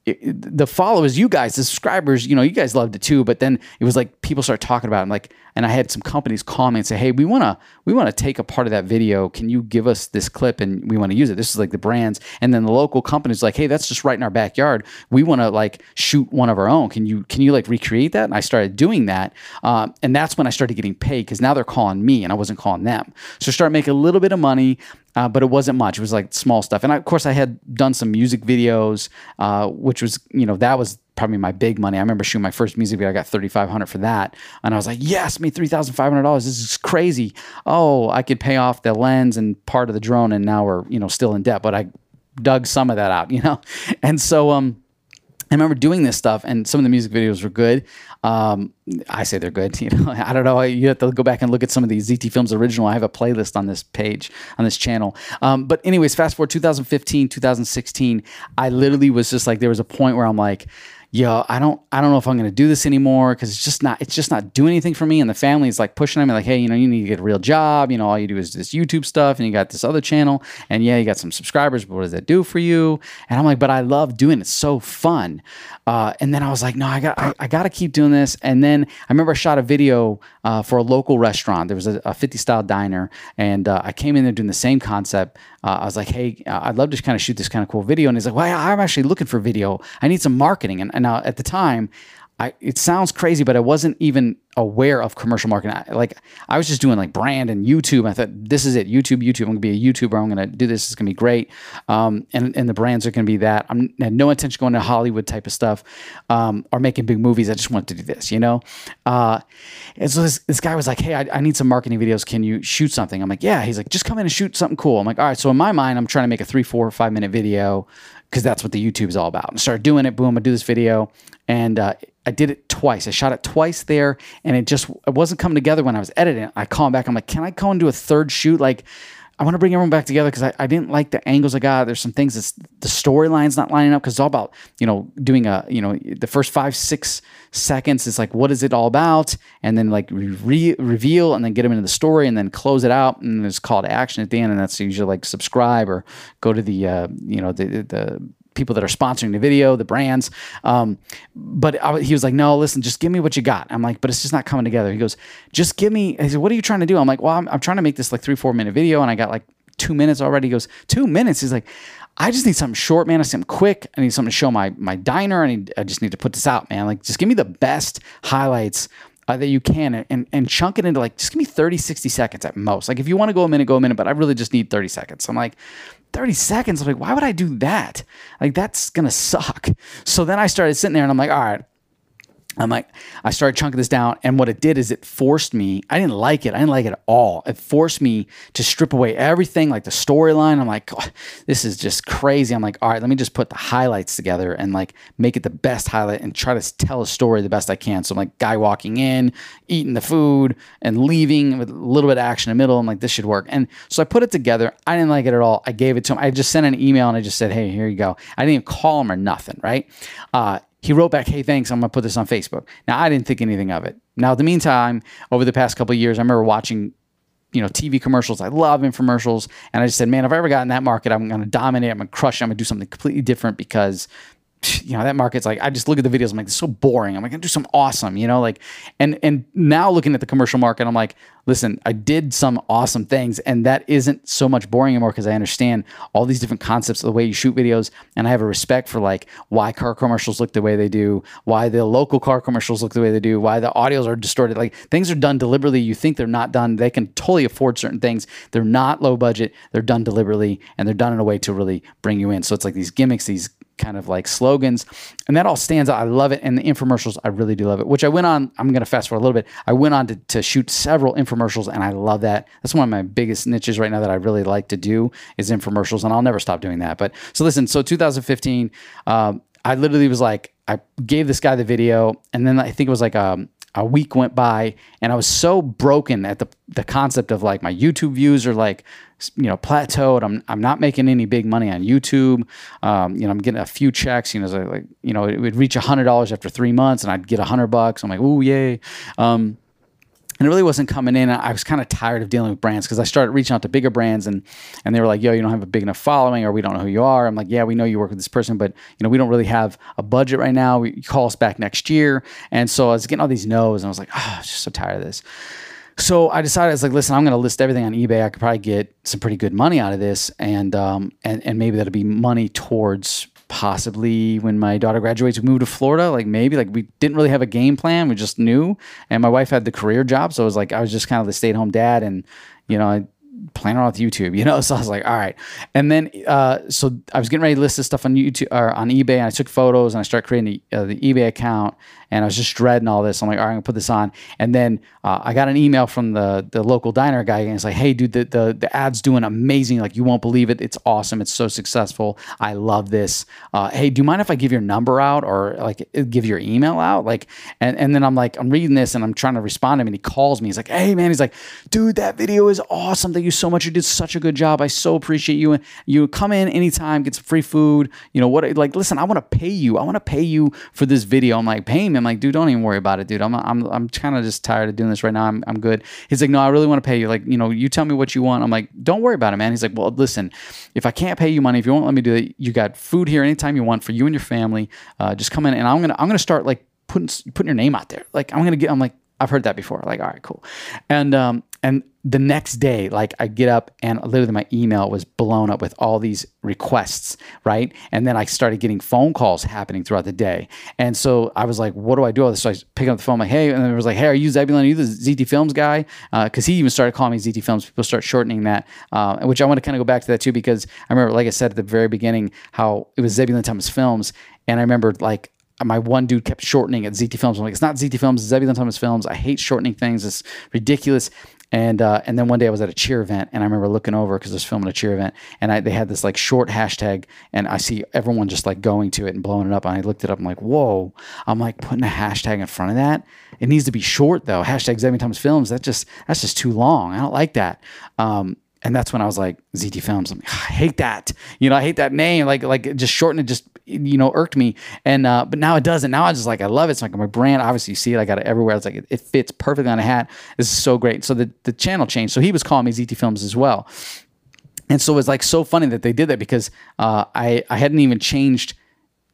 it, the followers, you guys, the subscribers, you know, you guys loved it too. But then it was like people start talking about it. I'm like, and I had some companies call me and say, "Hey, we wanna we wanna take a part of that video. Can you give us this clip and we want to use it?" This is like the brands, and then the local companies like, "Hey, that's just right in our backyard. We want to like shoot one of our own. Can you can you like recreate that?" And I started doing that, um, and that's when I started getting paid because now they're calling me and I wasn't calling them. So I started making a little bit of money. Uh, but it wasn't much. It was like small stuff, and I, of course I had done some music videos, uh, which was you know that was probably my big money. I remember shooting my first music video. I got thirty five hundred for that, and I was like, "Yes, me three thousand five hundred dollars. This is crazy." Oh, I could pay off the lens and part of the drone, and now we're you know still in debt. But I dug some of that out, you know, and so um, I remember doing this stuff, and some of the music videos were good. Um, I say they're good. You know, I don't know. You have to go back and look at some of these ZT Films original. I have a playlist on this page on this channel. Um, but anyways, fast forward 2015, 2016. I literally was just like, there was a point where I'm like, yo, I don't, I don't know if I'm going to do this anymore because it's just not, it's just not doing anything for me. And the family is like pushing me, like, hey, you know, you need to get a real job. You know, all you do is this YouTube stuff, and you got this other channel, and yeah, you got some subscribers, but what does that do for you? And I'm like, but I love doing it. It's so fun. Uh, and then I was like, no, I got, I, I got to keep doing this. And then I remember I shot a video uh, for a local restaurant. There was a, a 50 style diner, and uh, I came in there doing the same concept. Uh, I was like, hey, uh, I'd love to kind of shoot this kind of cool video. And he's like, well, I'm actually looking for video. I need some marketing. And, and now at the time, I, it sounds crazy, but I wasn't even aware of commercial marketing. I, like I was just doing like brand and YouTube. I thought this is it, YouTube, YouTube. I'm gonna be a YouTuber. I'm gonna do this. It's gonna be great. Um, and and the brands are gonna be that. I'm, I had no intention going to Hollywood type of stuff um, or making big movies. I just wanted to do this, you know. Uh, and so this this guy was like, hey, I, I need some marketing videos. Can you shoot something? I'm like, yeah. He's like, just come in and shoot something cool. I'm like, all right. So in my mind, I'm trying to make a three, four, five minute video because that's what the YouTube is all about. And started doing it. Boom, I do this video, and uh, I did it twice. I shot it twice there, and it just it wasn't coming together when I was editing. I call him back. I'm like, can I go and do a third shoot? Like, I want to bring everyone back together because I, I didn't like the angles I got. There's some things that's the storyline's not lining up because it's all about you know doing a you know the first five six seconds is like what is it all about, and then like re- reveal and then get them into the story and then close it out and there's call to action at the end and that's usually like subscribe or go to the uh, you know the the people that are sponsoring the video, the brands. Um, but I, he was like, no, listen, just give me what you got. I'm like, but it's just not coming together. He goes, just give me, he said, what are you trying to do? I'm like, well, I'm, I'm trying to make this like three, four minute video. And I got like two minutes already. He goes, two minutes. He's like, I just need something short, man. I need something quick. I need something to show my, my diner. I need, I just need to put this out, man. Like, just give me the best highlights uh, that you can and, and chunk it into like just give me 30 60 seconds at most like if you want to go a minute go a minute but i really just need 30 seconds i'm like 30 seconds. I'm like why would i do that? Like that's gonna suck. So then i started sitting there and i'm like all right I'm like, I started chunking this down, and what it did is it forced me. I didn't like it. I didn't like it at all. It forced me to strip away everything, like the storyline. I'm like, oh, this is just crazy. I'm like, all right, let me just put the highlights together and like make it the best highlight and try to tell a story the best I can. So I'm like, guy walking in, eating the food, and leaving with a little bit of action in the middle. I'm like, this should work. And so I put it together. I didn't like it at all. I gave it to him. I just sent an email and I just said, hey, here you go. I didn't even call him or nothing, right? Uh, he wrote back, "Hey, thanks. I'm gonna put this on Facebook." Now I didn't think anything of it. Now, in the meantime, over the past couple years, I remember watching, you know, TV commercials. I love infomercials, and I just said, "Man, if I ever got in that market, I'm gonna dominate. I'm gonna crush. it. I'm gonna do something completely different because." You know that market's like I just look at the videos. I'm like, it's so boring. I'm like, I'm do some awesome. You know, like, and and now looking at the commercial market, I'm like, listen, I did some awesome things, and that isn't so much boring anymore because I understand all these different concepts of the way you shoot videos, and I have a respect for like why car commercials look the way they do, why the local car commercials look the way they do, why the audios are distorted. Like things are done deliberately. You think they're not done. They can totally afford certain things. They're not low budget. They're done deliberately, and they're done in a way to really bring you in. So it's like these gimmicks, these kind of like slogans and that all stands out. I love it and the infomercials i really do love it which i went on i'm going to fast forward a little bit i went on to, to shoot several infomercials and i love that. That's one of my biggest niches right now that i really like to do is infomercials and i'll never stop doing that but so listen so 2015 um, i literally was like i gave this guy the video and then i think it was like um, a week went by and I was so broken at the the concept of like my YouTube views are like you know plateaued. I'm I'm not making any big money on YouTube. Um, you know I'm getting a few checks. You know so like you know it would reach a hundred dollars after three months and I'd get a hundred bucks. I'm like ooh yay. Um, and it really wasn't coming in. I was kind of tired of dealing with brands because I started reaching out to bigger brands and and they were like, "Yo, you don't have a big enough following, or we don't know who you are." I'm like, "Yeah, we know you work with this person, but you know, we don't really have a budget right now. We call us back next year." And so I was getting all these no's, and I was like, "Oh, I'm just so tired of this." So I decided I was like, listen, I'm going to list everything on eBay. I could probably get some pretty good money out of this, and um, and and maybe that'll be money towards possibly when my daughter graduates, we move to Florida. Like maybe like we didn't really have a game plan. We just knew, and my wife had the career job, so it was like I was just kind of the stay at home dad, and you know I playing around with YouTube, you know. So I was like, all right. And then uh, so I was getting ready to list this stuff on YouTube or on eBay, and I took photos and I started creating the, uh, the eBay account, and I was just dreading all this. I'm like, all right, I'm gonna put this on. And then uh, I got an email from the the local diner guy, and he's like, hey, dude, the, the the ad's doing amazing. Like you won't believe it. It's awesome. It's so successful. I love this. Uh, hey, do you mind if I give your number out or like give your email out? Like, and and then I'm like, I'm reading this and I'm trying to respond to him, and he calls me. He's like, hey, man, he's like, dude, that video is awesome. Thank you so much. You did such a good job. I so appreciate you. And You come in anytime, get some free food. You know what? Like, listen, I want to pay you. I want to pay you for this video. I'm like, pay me. I'm like, dude, don't even worry about it, dude. I'm I'm I'm kind of just tired of doing this right now. I'm I'm good. He's like, no, I really want to pay you. Like, you know, you tell me what you want. I'm like, don't worry about it, man. He's like, well, listen, if I can't pay you money, if you won't let me do it, you got food here anytime you want for you and your family. Uh, just come in, and I'm gonna I'm gonna start like putting putting your name out there. Like, I'm gonna get. I'm like, I've heard that before. Like, all right, cool. And um and the next day, like I get up and literally my email was blown up with all these requests, right? And then I started getting phone calls happening throughout the day. And so I was like, what do I do? So I pick up the phone, like, hey, and it was like, hey, are you Zebulon? Are you the ZT Films guy? Because uh, he even started calling me ZT Films. People start shortening that, uh, which I want to kind of go back to that too, because I remember, like I said at the very beginning, how it was Zebulon Thomas Films. And I remember like my one dude kept shortening at ZT Films. I'm like, it's not ZT Films, it's Zebulon Thomas Films. I hate shortening things. It's ridiculous. And uh, and then one day I was at a cheer event and I remember looking over because I was filming a cheer event and I, they had this like short hashtag and I see everyone just like going to it and blowing it up and I looked it up. I'm like, whoa! I'm like putting a hashtag in front of that. It needs to be short though. Hashtag Zebulon Thomas Films. That just that's just too long. I don't like that. Um, and that's when I was like ZT Films. I'm like, I hate that. You know, I hate that name. Like, like just shorten it. Just you know, irked me. And uh, but now it doesn't. Now I just like I love it. It's like my brand. Obviously, you see it. I got it everywhere. It's like it, it fits perfectly on a hat. This is so great. So the the channel changed. So he was calling me ZT Films as well. And so it was like so funny that they did that because uh, I I hadn't even changed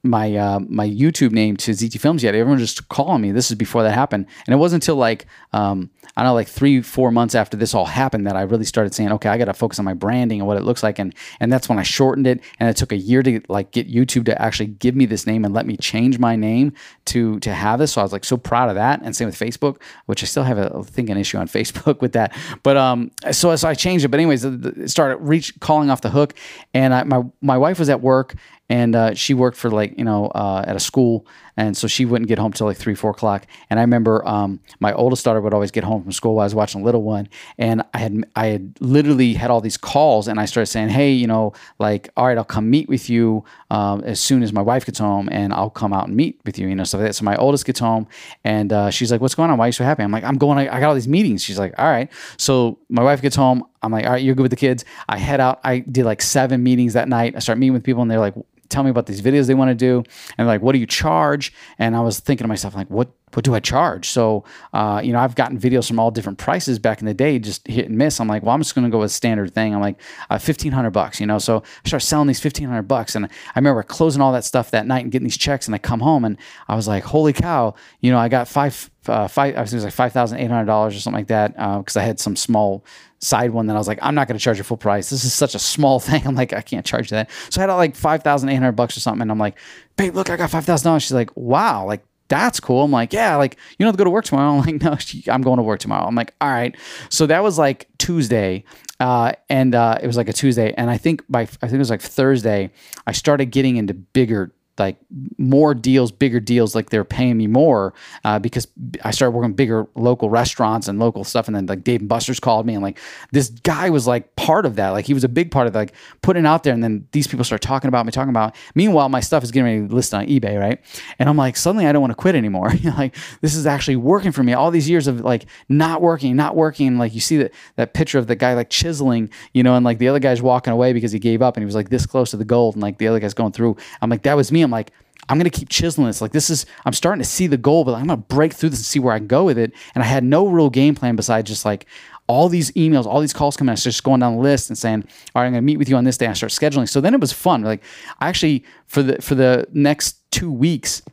my uh, my YouTube name to ZT Films yet. Everyone was just calling me. This is before that happened, and it wasn't until like um, I know, like three four months after this all happened that I really started saying, okay, I got to focus on my branding and what it looks like, and and that's when I shortened it, and it took a year to like get YouTube to actually give me this name and let me change my name to to have this. So I was like so proud of that, and same with Facebook, which I still have a I think an issue on Facebook with that, but um, so so I changed it. But anyways, it started reach calling off the hook, and I, my my wife was at work and uh, she worked for like you know uh, at a school and so she wouldn't get home till like three, four o'clock. And I remember um, my oldest daughter would always get home from school while I was watching little one, and I had I had literally had all these calls, and I started saying, hey, you know, like, all right, I'll come meet with you um, as soon as my wife gets home, and I'll come out and meet with you, you know. So that so my oldest gets home, and uh, she's like, what's going on? Why are you so happy? I'm like, I'm going. I got all these meetings. She's like, all right. So my wife gets home. I'm like, all right, you're good with the kids. I head out. I did like seven meetings that night. I start meeting with people, and they're like, tell me about these videos they want to do and like what do you charge? And i was thinking to myself like what what do I charge? So, uh, you know, I've gotten videos from all different prices back in the day, just hit and miss. I'm like, well, I'm just going to go with a standard thing. I'm like, uh, 1500 bucks, you know? So I start selling these 1500 bucks. And I remember closing all that stuff that night and getting these checks. And I come home and I was like, holy cow, you know, I got five, uh, five, I was like $5,800 or something like that. Uh, cause I had some small side one that I was like, I'm not going to charge a full price. This is such a small thing. I'm like, I can't charge that. So I had like 5,800 bucks or something. And I'm like, babe, look, I got $5,000. She's like, wow, like that's cool. I'm like, yeah, like, you don't have to go to work tomorrow. I'm like, no, I'm going to work tomorrow. I'm like, all right. So that was like Tuesday. Uh, and uh, it was like a Tuesday. And I think by, I think it was like Thursday, I started getting into bigger like more deals, bigger deals, like they're paying me more uh, because I started working bigger local restaurants and local stuff. And then like Dave and Buster's called me and like this guy was like part of that. Like he was a big part of like putting out there. And then these people start talking about me, talking about. Meanwhile, my stuff is getting ready to list on eBay, right? And I'm like, suddenly I don't want to quit anymore. like this is actually working for me. All these years of like not working, not working. Like you see that that picture of the guy like chiseling, you know, and like the other guy's walking away because he gave up and he was like this close to the gold, and like the other guy's going through. I'm like, that was me. I'm like, I'm gonna keep chiseling this. Like this is I'm starting to see the goal, but I'm gonna break through this and see where I can go with it. And I had no real game plan besides just like all these emails, all these calls coming. I started just going down the list and saying, "All right, I'm going to meet with you on this day." I start scheduling. So then it was fun. Like I actually for the for the next two weeks,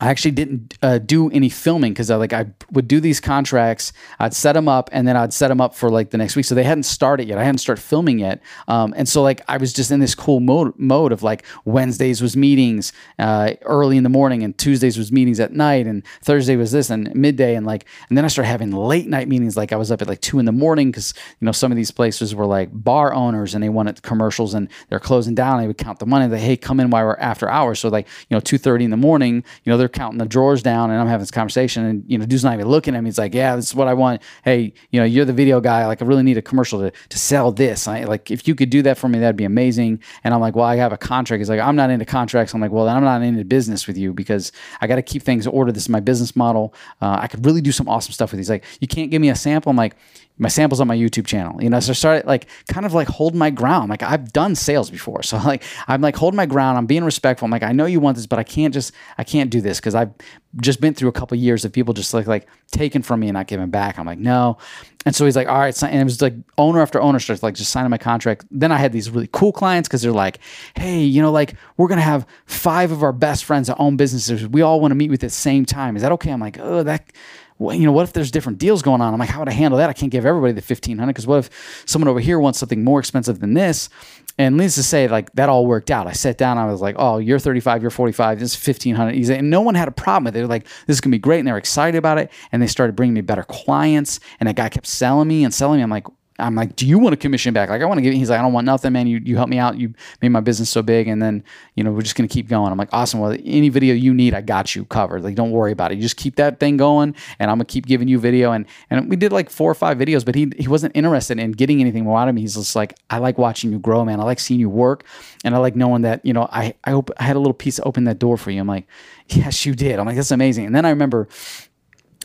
I actually didn't uh, do any filming because I like I would do these contracts. I'd set them up and then I'd set them up for like the next week. So they hadn't started yet. I hadn't started filming yet. Um, and so like I was just in this cool mode mode of like Wednesdays was meetings uh, early in the morning and Tuesdays was meetings at night and Thursday was this and midday and like and then I started having late night meetings. Like I was up at like two in the morning because you know some of these places were like bar owners and they wanted commercials and they're closing down. They would count the money. They hey come in while we're after hours. So like you know two thirty in the morning. You know they're counting the drawers down and I'm having this conversation and you know dude's not even looking at me. He's like, yeah, this is what I want. Hey, you know, you're the video guy. Like I really need a commercial to, to sell this. I like if you could do that for me, that'd be amazing. And I'm like, well, I have a contract. He's like, I'm not into contracts. I'm like, well, then I'm not into business with you because I got to keep things ordered. This is my business model. Uh, I could really do some awesome stuff with these. Like, you can't give me a sample. I'm like, my samples on my YouTube channel. You know, so I started like kind of like hold my ground. Like I've done sales before. So like I'm like holding my ground. I'm being respectful. I'm like, I know you want this, but I can't just I can't do this because I've just been through a couple years of people just like like taking from me and not giving back. I'm like, no. And so he's like, all right, and it was like owner after owner starts like just signing my contract. Then I had these really cool clients because they're like, hey, you know, like we're gonna have five of our best friends that own businesses. We all want to meet with at the same time. Is that okay? I'm like, oh, that well, you know, what if there's different deals going on? I'm like, how would I handle that? I can't give everybody the 1500 because what if someone over here wants something more expensive than this? And needless to say, like that all worked out. I sat down, I was like, oh, you're 35, you're 45, this is 1500. And no one had a problem with it. They're like, this is gonna be great. And they're excited about it. And they started bringing me better clients. And that guy kept selling me and selling me. I'm like, I'm like, do you want a commission back? Like, I want to give. He's like, I don't want nothing, man. You you help me out. You made my business so big, and then you know we're just gonna keep going. I'm like, awesome. Well, any video you need, I got you covered. Like, don't worry about it. You just keep that thing going, and I'm gonna keep giving you video. And and we did like four or five videos, but he he wasn't interested in getting anything more out of me. He's just like, I like watching you grow, man. I like seeing you work, and I like knowing that you know I I, op- I had a little piece to open that door for you. I'm like, yes, you did. I'm like, that's amazing. And then I remember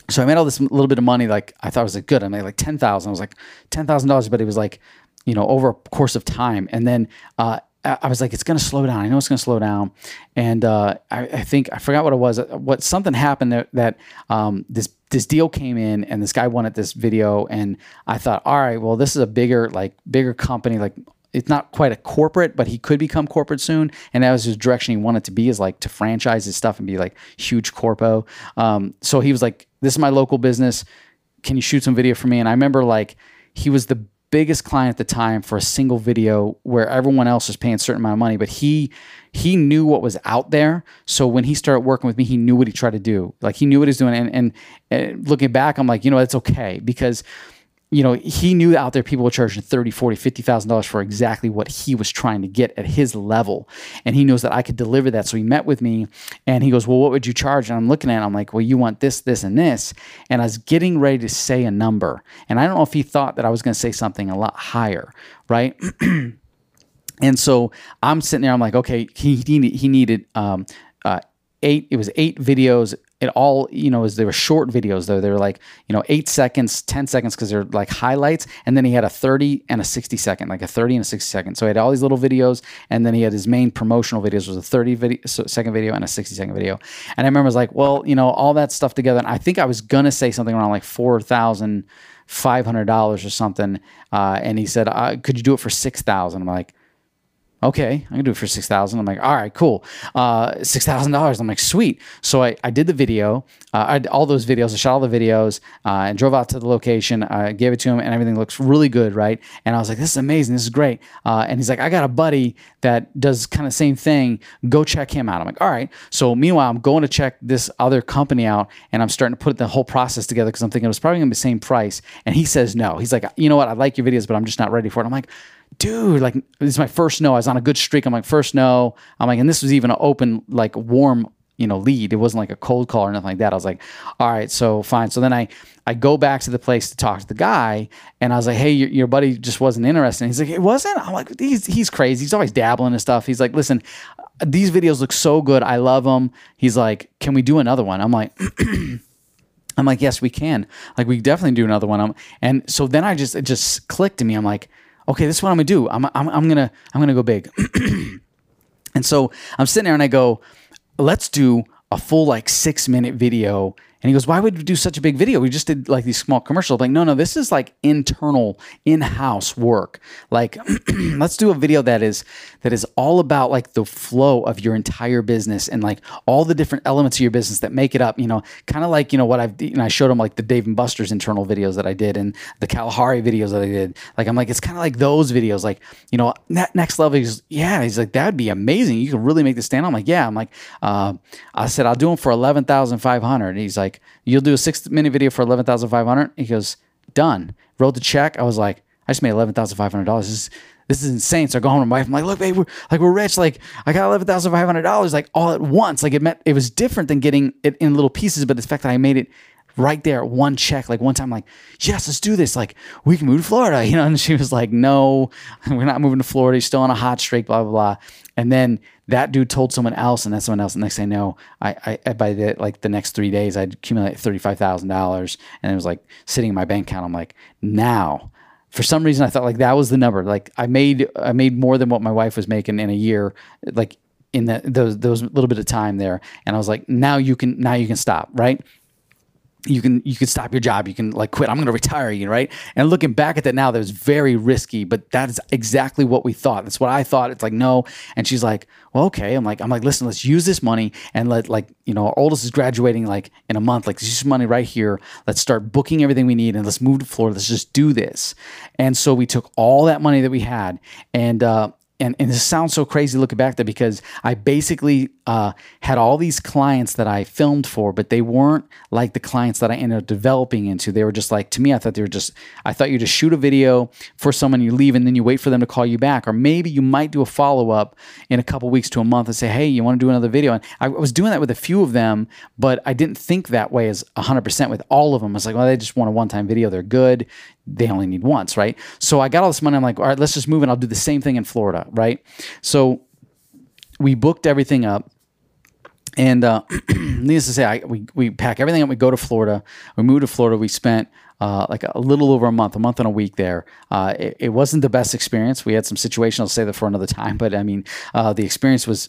so I made all this little bit of money. Like I thought it was like good. I made like ten thousand. I was like ten thousand dollars, but it was like, you know, over a course of time. And then uh, I was like, it's going to slow down. I know it's going to slow down. And uh, I, I, think I forgot what it was. What something happened that, that um, this this deal came in, and this guy wanted this video, and I thought, all right, well, this is a bigger like bigger company, like it's not quite a corporate, but he could become corporate soon. And that was his direction he wanted to be is like to franchise his stuff and be like huge corpo. Um, so he was like, this is my local business. Can you shoot some video for me? And I remember like he was the biggest client at the time for a single video where everyone else was paying a certain amount of money, but he he knew what was out there. So when he started working with me, he knew what he tried to do. Like he knew what he was doing. And, and, and looking back, I'm like, you know, it's okay because you know, he knew out there people were charging 30, 40, 50,000 dollars for exactly what he was trying to get at his level. And he knows that I could deliver that. So he met with me and he goes, Well, what would you charge? And I'm looking at it, I'm like, Well, you want this, this, and this. And I was getting ready to say a number. And I don't know if he thought that I was going to say something a lot higher, right? and so I'm sitting there, I'm like, okay, he, he needed, he needed um, uh, eight, it was eight videos. It all you know is they were short videos though. They were like you know eight seconds ten seconds because they're like highlights. And then he had a 30 and a 60 second like a 30 and a 60 second. So he had all these little videos and then he had his main promotional videos was a 30 video, second video and a 60 second video. And i remember I was like well you know all that stuff together. And i think i was gonna say something around like 4000 $500 or something. Uh, and he said uh, could you do it for 6000 i'm like okay, I can do it for six thousand. I'm like, all right, cool, uh, six thousand dollars. I'm like, sweet. So I, I did the video, uh, I all those videos. I shot all the videos uh, and drove out to the location. I gave it to him, and everything looks really good, right? And I was like, this is amazing. This is great. Uh, and he's like, I got a buddy that does kind of same thing. Go check him out. I'm like, all right. So meanwhile, I'm going to check this other company out, and I'm starting to put the whole process together because I'm thinking it was probably gonna be the same price. And he says no. He's like, you know what? I like your videos, but I'm just not ready for it. I'm like dude, like this is my first no. I was on a good streak. I'm like, first no. I'm like, and this was even an open, like warm, you know, lead. It wasn't like a cold call or nothing like that. I was like, all right, so fine. So then I I go back to the place to talk to the guy, and I was like, hey, your, your buddy just wasn't interested. And he's like, it wasn't. I'm like, he's he's crazy. He's always dabbling and stuff. He's like, listen, these videos look so good. I love them. He's like, can we do another one? I'm like. I'm like, yes, we can. Like, we definitely do another one. I'm, and so then I just, it just clicked to me. I'm like, okay, this is what I'm gonna do. I'm, I'm, I'm gonna I'm gonna go big. and so I'm sitting there and I go, let's do a full like six minute video and he goes, Why would we do such a big video? We just did like these small commercials. I'm like, no, no, this is like internal, in-house work. Like, let's do a video that is that is all about like the flow of your entire business and like all the different elements of your business that make it up. You know, kind of like, you know, what I've and I showed him like the Dave and Buster's internal videos that I did and the Kalahari videos that I did. Like, I'm like, it's kind of like those videos, like, you know, that next level. He's yeah, he's like, that'd be amazing. You can really make this stand. I'm like, yeah. I'm like, uh, I said, I'll do them for eleven thousand five hundred. He's like, you'll do a six minute video for 11,500. He goes, done. Wrote the check. I was like, I just made $11,500. This is, this is insane. So I go home to my wife. I'm like, look, babe, we're like, we're rich. Like I got $11,500 like all at once. Like it meant, it was different than getting it in little pieces, but the fact that I made it right there, one check, like one time, like, yes, let's do this. Like, we can move to Florida, you know? And she was like, no, we're not moving to Florida. You're still on a hot streak, blah, blah, blah. And then that dude told someone else, and then someone else. The next thing I know, I, I by the like the next three days, I'd accumulate thirty five thousand dollars, and it was like sitting in my bank account. I'm like, now, for some reason, I thought like that was the number. Like I made I made more than what my wife was making in a year. Like in that those those little bit of time there, and I was like, now you can now you can stop, right? You can you can stop your job. You can like quit. I'm going to retire you right? And looking back at that now that was very risky but that's exactly what we thought. That's what i thought. It's like no. And she's like well okay. I'm like i'm like listen let's use this money and let like you know our oldest is graduating like in a month. Like use money right here. Let's start booking everything we need and let's move to florida. Let's just do this. And so we took all that money that we had and uh and, and this sounds so crazy looking back there because I basically uh, had all these clients that I filmed for, but they weren't like the clients that I ended up developing into. They were just like, to me, I thought they were just, I thought you just shoot a video for someone, you leave, and then you wait for them to call you back. Or maybe you might do a follow up in a couple weeks to a month and say, hey, you want to do another video? And I was doing that with a few of them, but I didn't think that way as 100% with all of them. I was like, well, they just want a one time video. They're good they only need once, right? So I got all this money. I'm like, all right, let's just move and I'll do the same thing in Florida, right? So we booked everything up. And uh, needless to say, I, we, we pack everything up. We go to Florida. We moved to Florida. We spent uh, like a little over a month, a month and a week there. Uh, it, it, wasn't the best experience. We had some situations. I'll say that for another time. But I mean, uh, the experience was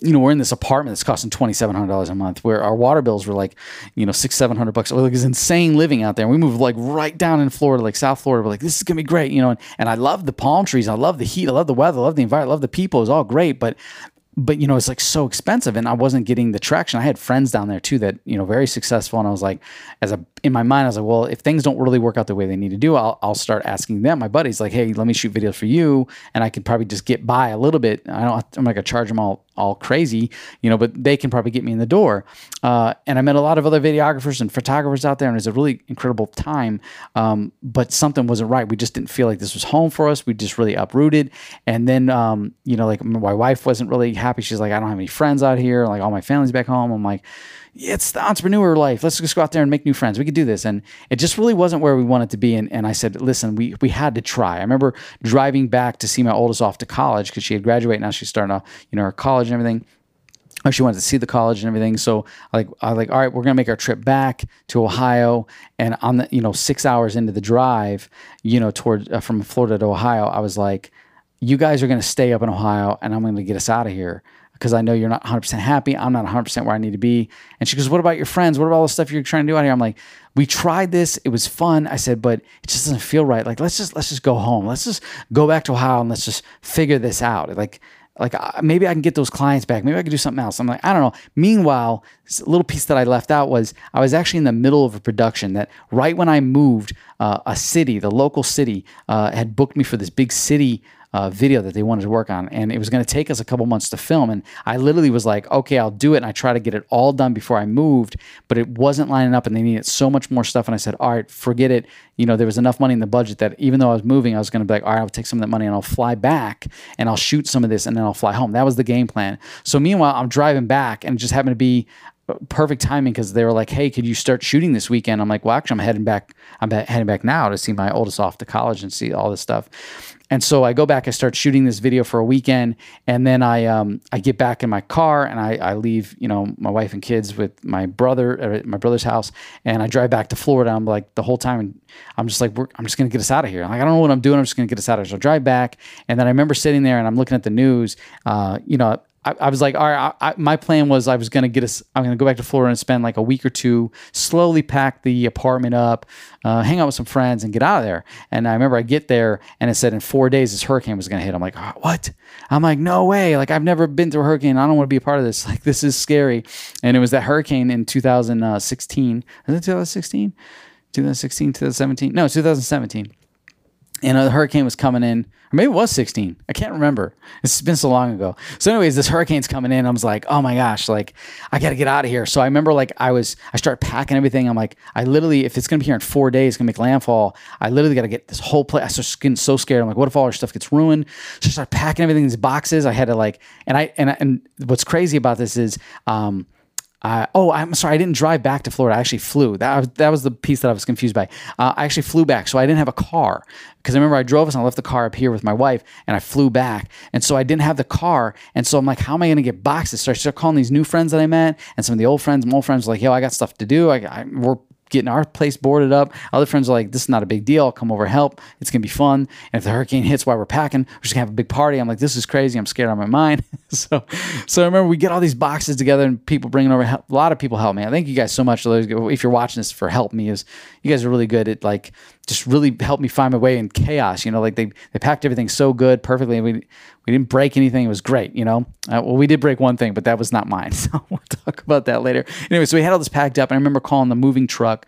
you know, we're in this apartment that's costing twenty seven hundred dollars a month, where our water bills were like, you know, six seven hundred bucks. Like it's insane living out there. And we moved like right down in Florida, like South Florida. We're like, this is gonna be great, you know. And, and I love the palm trees, I love the heat, I love the weather, I love the environment, I love the people. It's all great, but but you know it's like so expensive and i wasn't getting the traction i had friends down there too that you know very successful and i was like as a in my mind i was like well if things don't really work out the way they need to do i'll, I'll start asking them my buddies like hey let me shoot videos for you and i could probably just get by a little bit i don't i'm not gonna charge them all all crazy, you know, but they can probably get me in the door. Uh, and I met a lot of other videographers and photographers out there, and it was a really incredible time. Um, but something wasn't right. We just didn't feel like this was home for us. We just really uprooted. And then, um, you know, like my wife wasn't really happy. She's like, I don't have any friends out here. Like all my family's back home. I'm like, it's the entrepreneur life. Let's just go out there and make new friends. We could do this. And it just really wasn't where we wanted to be. And, and I said, listen, we, we had to try. I remember driving back to see my oldest off to college because she had graduated. Now she's starting to, you know, her college and everything. Or she wanted to see the college and everything. So like I like, all right, we're gonna make our trip back to Ohio. And on the, you know, six hours into the drive, you know, toward uh, from Florida to Ohio, I was like, you guys are gonna stay up in Ohio and I'm gonna get us out of here because I know you're not 100% happy. I'm not 100% where I need to be. And she goes, What about your friends? What about all the stuff you're trying to do out here? I'm like, We tried this. It was fun. I said, But it just doesn't feel right. Like, let's just, let's just go home. Let's just go back to Ohio and let's just figure this out. Like, like uh, maybe I can get those clients back. Maybe I can do something else. I'm like, I don't know. Meanwhile, little piece that I left out was I was actually in the middle of a production that right when I moved, uh, a city, the local city, uh, had booked me for this big city uh, video that they wanted to work on, and it was going to take us a couple months to film. And I literally was like, okay, I'll do it. And I tried to get it all done before I moved, but it wasn't lining up, and they needed so much more stuff. And I said, all right, forget it. You know, there was enough money in the budget that even though I was moving, I was going to be like, all right, I'll take some of that money and I'll fly back and I'll shoot some of this and then I'll fly home. That was the game plan. So meanwhile, I'm driving back, and it just happened to be perfect timing because they were like, "Hey, could you start shooting this weekend?" I'm like, "Well, actually, I'm heading back. I'm heading back now to see my oldest off to college and see all this stuff." And so I go back, I start shooting this video for a weekend, and then I um, I get back in my car and I, I leave, you know, my wife and kids with my brother at my brother's house, and I drive back to Florida. I'm like the whole time, I'm just like, I'm just gonna get us out of here. I'm like I don't know what I'm doing. I'm just gonna get us out of here. So I drive back, and then I remember sitting there and I'm looking at the news. Uh, you know, I, I was like, all right, I, I, my plan was I was going to get us, I'm going to go back to Florida and spend like a week or two, slowly pack the apartment up, uh, hang out with some friends and get out of there. And I remember I get there and it said in four days this hurricane was going to hit. I'm like, oh, what? I'm like, no way. Like, I've never been through a hurricane. I don't want to be a part of this. Like, this is scary. And it was that hurricane in 2016. Is it 2016? 2016, 2017? No, 2017 and a hurricane was coming in, or maybe it was 16. I can't remember. It's been so long ago. So, anyways, this hurricane's coming in. I was like, oh my gosh, like I got to get out of here. So I remember like I was, I start packing everything. I'm like, I literally, if it's gonna be here in four days, it's gonna make landfall. I literally got to get this whole place. I started getting so scared. I'm like, what if all our stuff gets ruined? So I start packing everything in these boxes. I had to like, and I and and what's crazy about this is, um, oh, I'm sorry. I didn't drive back to Florida. I actually flew. That that was the piece that I was confused by. Uh, I actually flew back, so I didn't have a car because I remember I drove us and I left the car up here with my wife, and I flew back, and so I didn't have the car, and so I'm like, how am I going to get boxes? So I started calling these new friends that I met, and some of the old friends, my old friends, were like, yo, I got stuff to do. I, I we're getting our place boarded up. Other friends are like, this is not a big deal. I'll come over help. It's going to be fun. And if the hurricane hits while we're packing, we're just going to have a big party. I'm like, this is crazy. I'm scared out of my mind. so, so I remember we get all these boxes together and people bringing over help. A lot of people help me. I thank you guys so much. If you're watching this for help me is you guys are really good at like, just really helped me find my way in chaos. You know, like they, they packed everything so good, perfectly. We, we didn't break anything. It was great, you know. Uh, well, we did break one thing, but that was not mine. So we'll talk about that later. Anyway, so we had all this packed up. And I remember calling the moving truck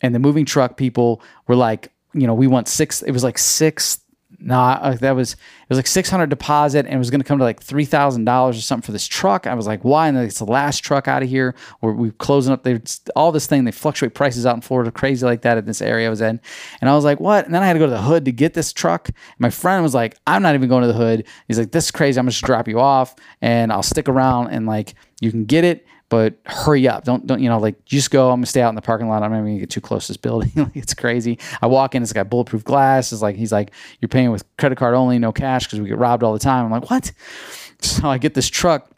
and the moving truck people were like, you know, we want six. It was like six. Uh, that was it was like six hundred deposit, and it was going to come to like three thousand dollars or something for this truck. I was like, why? And it's the last truck out of here. Or we closing up. They all this thing. They fluctuate prices out in Florida, crazy like that in this area I was in. And I was like, what? And then I had to go to the hood to get this truck. And my friend was like, I'm not even going to the hood. He's like, this is crazy. I'm just drop you off, and I'll stick around, and like you can get it but hurry up. Don't don't you know like just go. I'm gonna stay out in the parking lot. I'm not even gonna get too close to this building. like, it's crazy. I walk in. It's got bulletproof glass. It's like he's like you're paying with credit card only, no cash because we get robbed all the time. I'm like what? So I get this truck.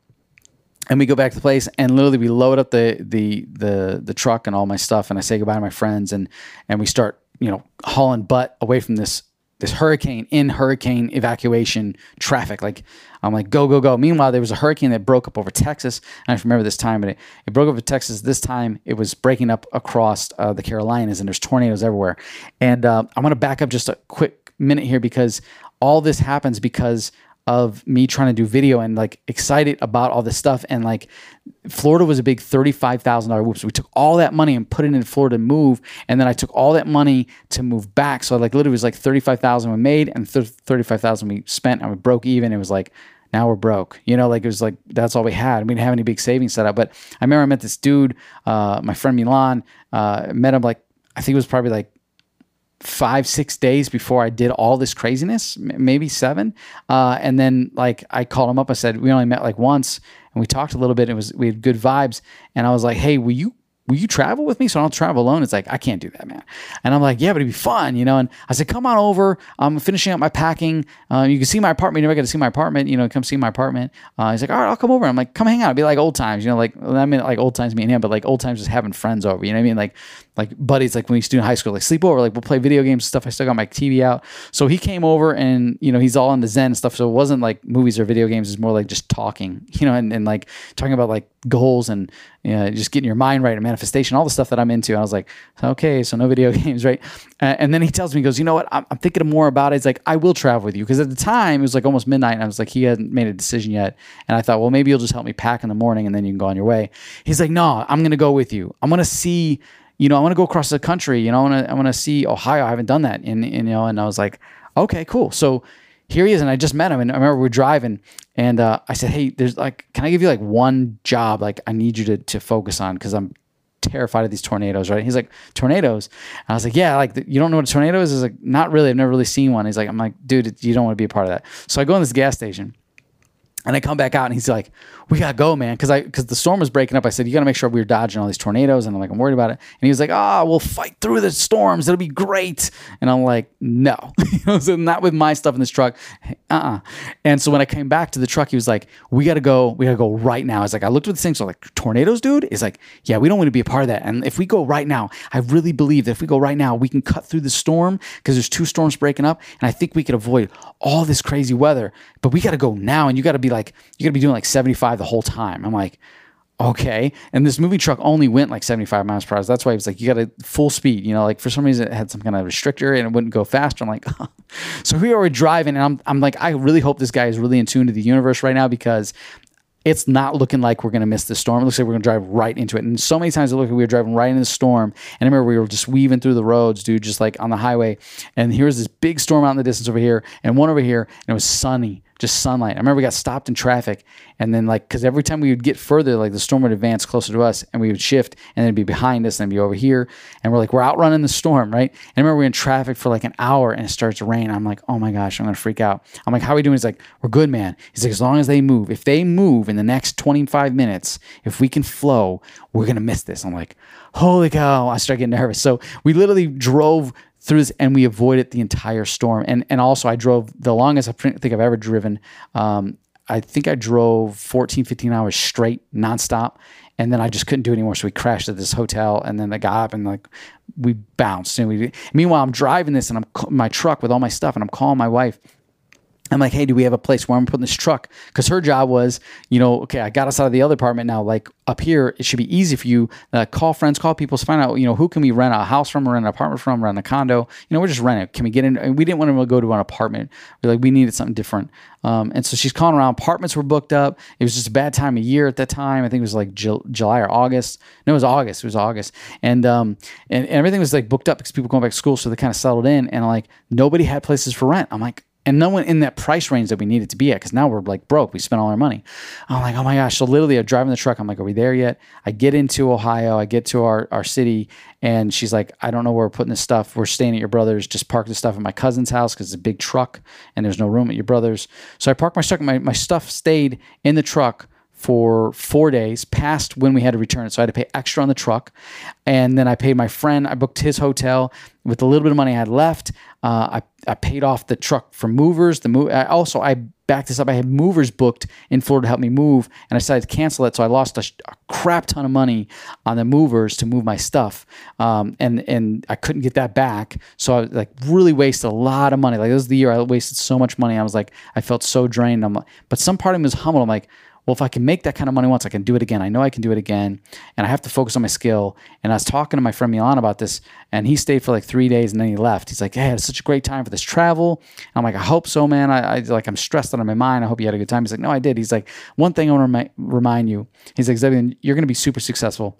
And we go back to the place, and literally we load up the the the the truck and all my stuff, and I say goodbye to my friends, and and we start you know hauling butt away from this this hurricane in hurricane evacuation traffic. Like I'm like, go, go, go. Meanwhile, there was a hurricane that broke up over Texas. I don't remember this time, but it, it broke up over Texas. This time it was breaking up across uh, the Carolinas and there's tornadoes everywhere. And uh, I'm to back up just a quick minute here because all this happens because of me trying to do video and like excited about all this stuff. And like Florida was a big $35,000 whoops. We took all that money and put it in Florida move. And then I took all that money to move back. So like literally was like 35,000 we made and 35,000 we spent and we broke even. It was like, now we're broke. You know, like it was like that's all we had. We didn't have any big savings set up. But I remember I met this dude, uh, my friend Milan, uh, met him like I think it was probably like five six days before i did all this craziness maybe seven uh, and then like i called him up i said we only met like once and we talked a little bit it was we had good vibes and i was like hey will you will you travel with me so I don't travel alone? It's like, I can't do that, man. And I'm like, yeah, but it'd be fun, you know? And I said, come on over. I'm finishing up my packing. Uh, you can see my apartment. You never get to see my apartment, you know, come see my apartment. Uh, he's like, all right, I'll come over. I'm like, come hang out. It'd be like old times, you know, like, I mean, like old times me and him, but like old times just having friends over, you know what I mean? Like, like buddies, like when we used to do in high school, like sleep over, like we'll play video games and stuff. I still got my TV out. So he came over and, you know, he's all into Zen and stuff. So it wasn't like movies or video games. It's more like just talking, you know, and, and like talking about like goals and you know, just getting your mind right and manifestation, all the stuff that I'm into. And I was like, okay, so no video games, right? And then he tells me, he goes, you know what? I'm, I'm thinking more about it. It's like, I will travel with you. Because at the time, it was like almost midnight. And I was like, he hadn't made a decision yet. And I thought, well, maybe you'll just help me pack in the morning and then you can go on your way. He's like, no, I'm going to go with you. I'm going to see you know, I want to go across the country. You know, I want to I want to see Ohio. I haven't done that, and, you know, and I was like, okay, cool. So here he is, and I just met him, and I remember we are driving, and uh, I said, hey, there's like, can I give you like one job? Like, I need you to to focus on because I'm terrified of these tornadoes, right? He's like, tornadoes. And I was like, yeah, like you don't know what a tornado is? Is like, not really. I've never really seen one. He's like, I'm like, dude, you don't want to be a part of that. So I go in this gas station And I come back out and he's like, "We gotta go, man," because I because the storm was breaking up. I said, "You gotta make sure we're dodging all these tornadoes." And I'm like, "I'm worried about it." And he was like, "Ah, we'll fight through the storms. It'll be great." And I'm like, "No, so not with my stuff in this truck." Uh. uh And so when I came back to the truck, he was like, "We gotta go. We gotta go right now." I was like, I looked at the thing, so like tornadoes, dude. He's like, "Yeah, we don't want to be a part of that." And if we go right now, I really believe that if we go right now, we can cut through the storm because there's two storms breaking up, and I think we could avoid all this crazy weather. But we gotta go now, and you gotta be like, you gotta be doing like 75 the whole time. I'm like, okay. And this movie truck only went like 75 miles per hour. That's why it was like, you got to full speed, you know, like for some reason it had some kind of restrictor and it wouldn't go faster. I'm like, so we are driving and I'm, I'm like, I really hope this guy is really in tune to the universe right now because it's not looking like we're going to miss the storm. It looks like we're going to drive right into it. And so many times it looked like we were driving right into the storm. And I remember we were just weaving through the roads, dude, just like on the highway. And here's this big storm out in the distance over here and one over here. And it was sunny just sunlight. I remember we got stopped in traffic, and then like because every time we would get further, like the storm would advance closer to us, and we would shift, and then it'd be behind us, and it'd be over here, and we're like we're outrunning the storm, right? And I remember we are in traffic for like an hour, and it starts to rain. I'm like, oh my gosh, I'm gonna freak out. I'm like, how are we doing? He's like, we're good, man. He's like, as long as they move, if they move in the next 25 minutes, if we can flow, we're gonna miss this. I'm like, holy cow! I start getting nervous. So we literally drove through this and we avoided the entire storm. And and also I drove the longest I think I've ever driven. Um, I think I drove 14, 15 hours straight, nonstop. And then I just couldn't do it anymore. So we crashed at this hotel and then I got up and like we bounced. And we, meanwhile, I'm driving this and I'm my truck with all my stuff and I'm calling my wife I'm like, hey, do we have a place where I'm putting this truck? Because her job was, you know, okay, I got us out of the other apartment now. Like up here, it should be easy for you. Uh, call friends, call people, find out, you know, who can we rent a house from, rent an apartment from, rent a condo. You know, we're just renting. Can we get in? And we didn't want to go to an apartment. We're like, we needed something different. Um, and so she's calling around. Apartments were booked up. It was just a bad time of year at that time. I think it was like July or August. No, it was August. It was August. And, um, and, and everything was like booked up because people going back to school. So they kind of settled in and like nobody had places for rent. I'm like, and no one in that price range that we needed to be at because now we're like broke. We spent all our money. I'm like, oh my gosh. So literally, I'm driving the truck. I'm like, are we there yet? I get into Ohio. I get to our, our city, and she's like, I don't know where we're putting this stuff. We're staying at your brother's. Just park the stuff at my cousin's house because it's a big truck and there's no room at your brother's. So I parked my truck. My, my stuff stayed in the truck for four days past when we had to return it. So I had to pay extra on the truck. And then I paid my friend, I booked his hotel with the little bit of money I had left. Uh, I, I paid off the truck for movers. The move. I also, I backed this up. I had movers booked in Florida to help me move, and I decided to cancel it. So I lost a, a crap ton of money on the movers to move my stuff, um, and and I couldn't get that back. So I like really wasted a lot of money. Like this was the year I wasted so much money. I was like, I felt so drained. I'm like, but some part of me was humbled. I'm like, well, if I can make that kind of money once, I can do it again. I know I can do it again. And I have to focus on my skill. And I was talking to my friend Milan about this, and he stayed for like three days and then he left. He's like, Hey, it's such a great time for this travel. I'm like, I hope so, man. I, I like, I'm stressed out of my mind. I hope you had a good time. He's like, No, I did. He's like, One thing I want to remi- remind you. He's like, Zebulon, you're to be super successful.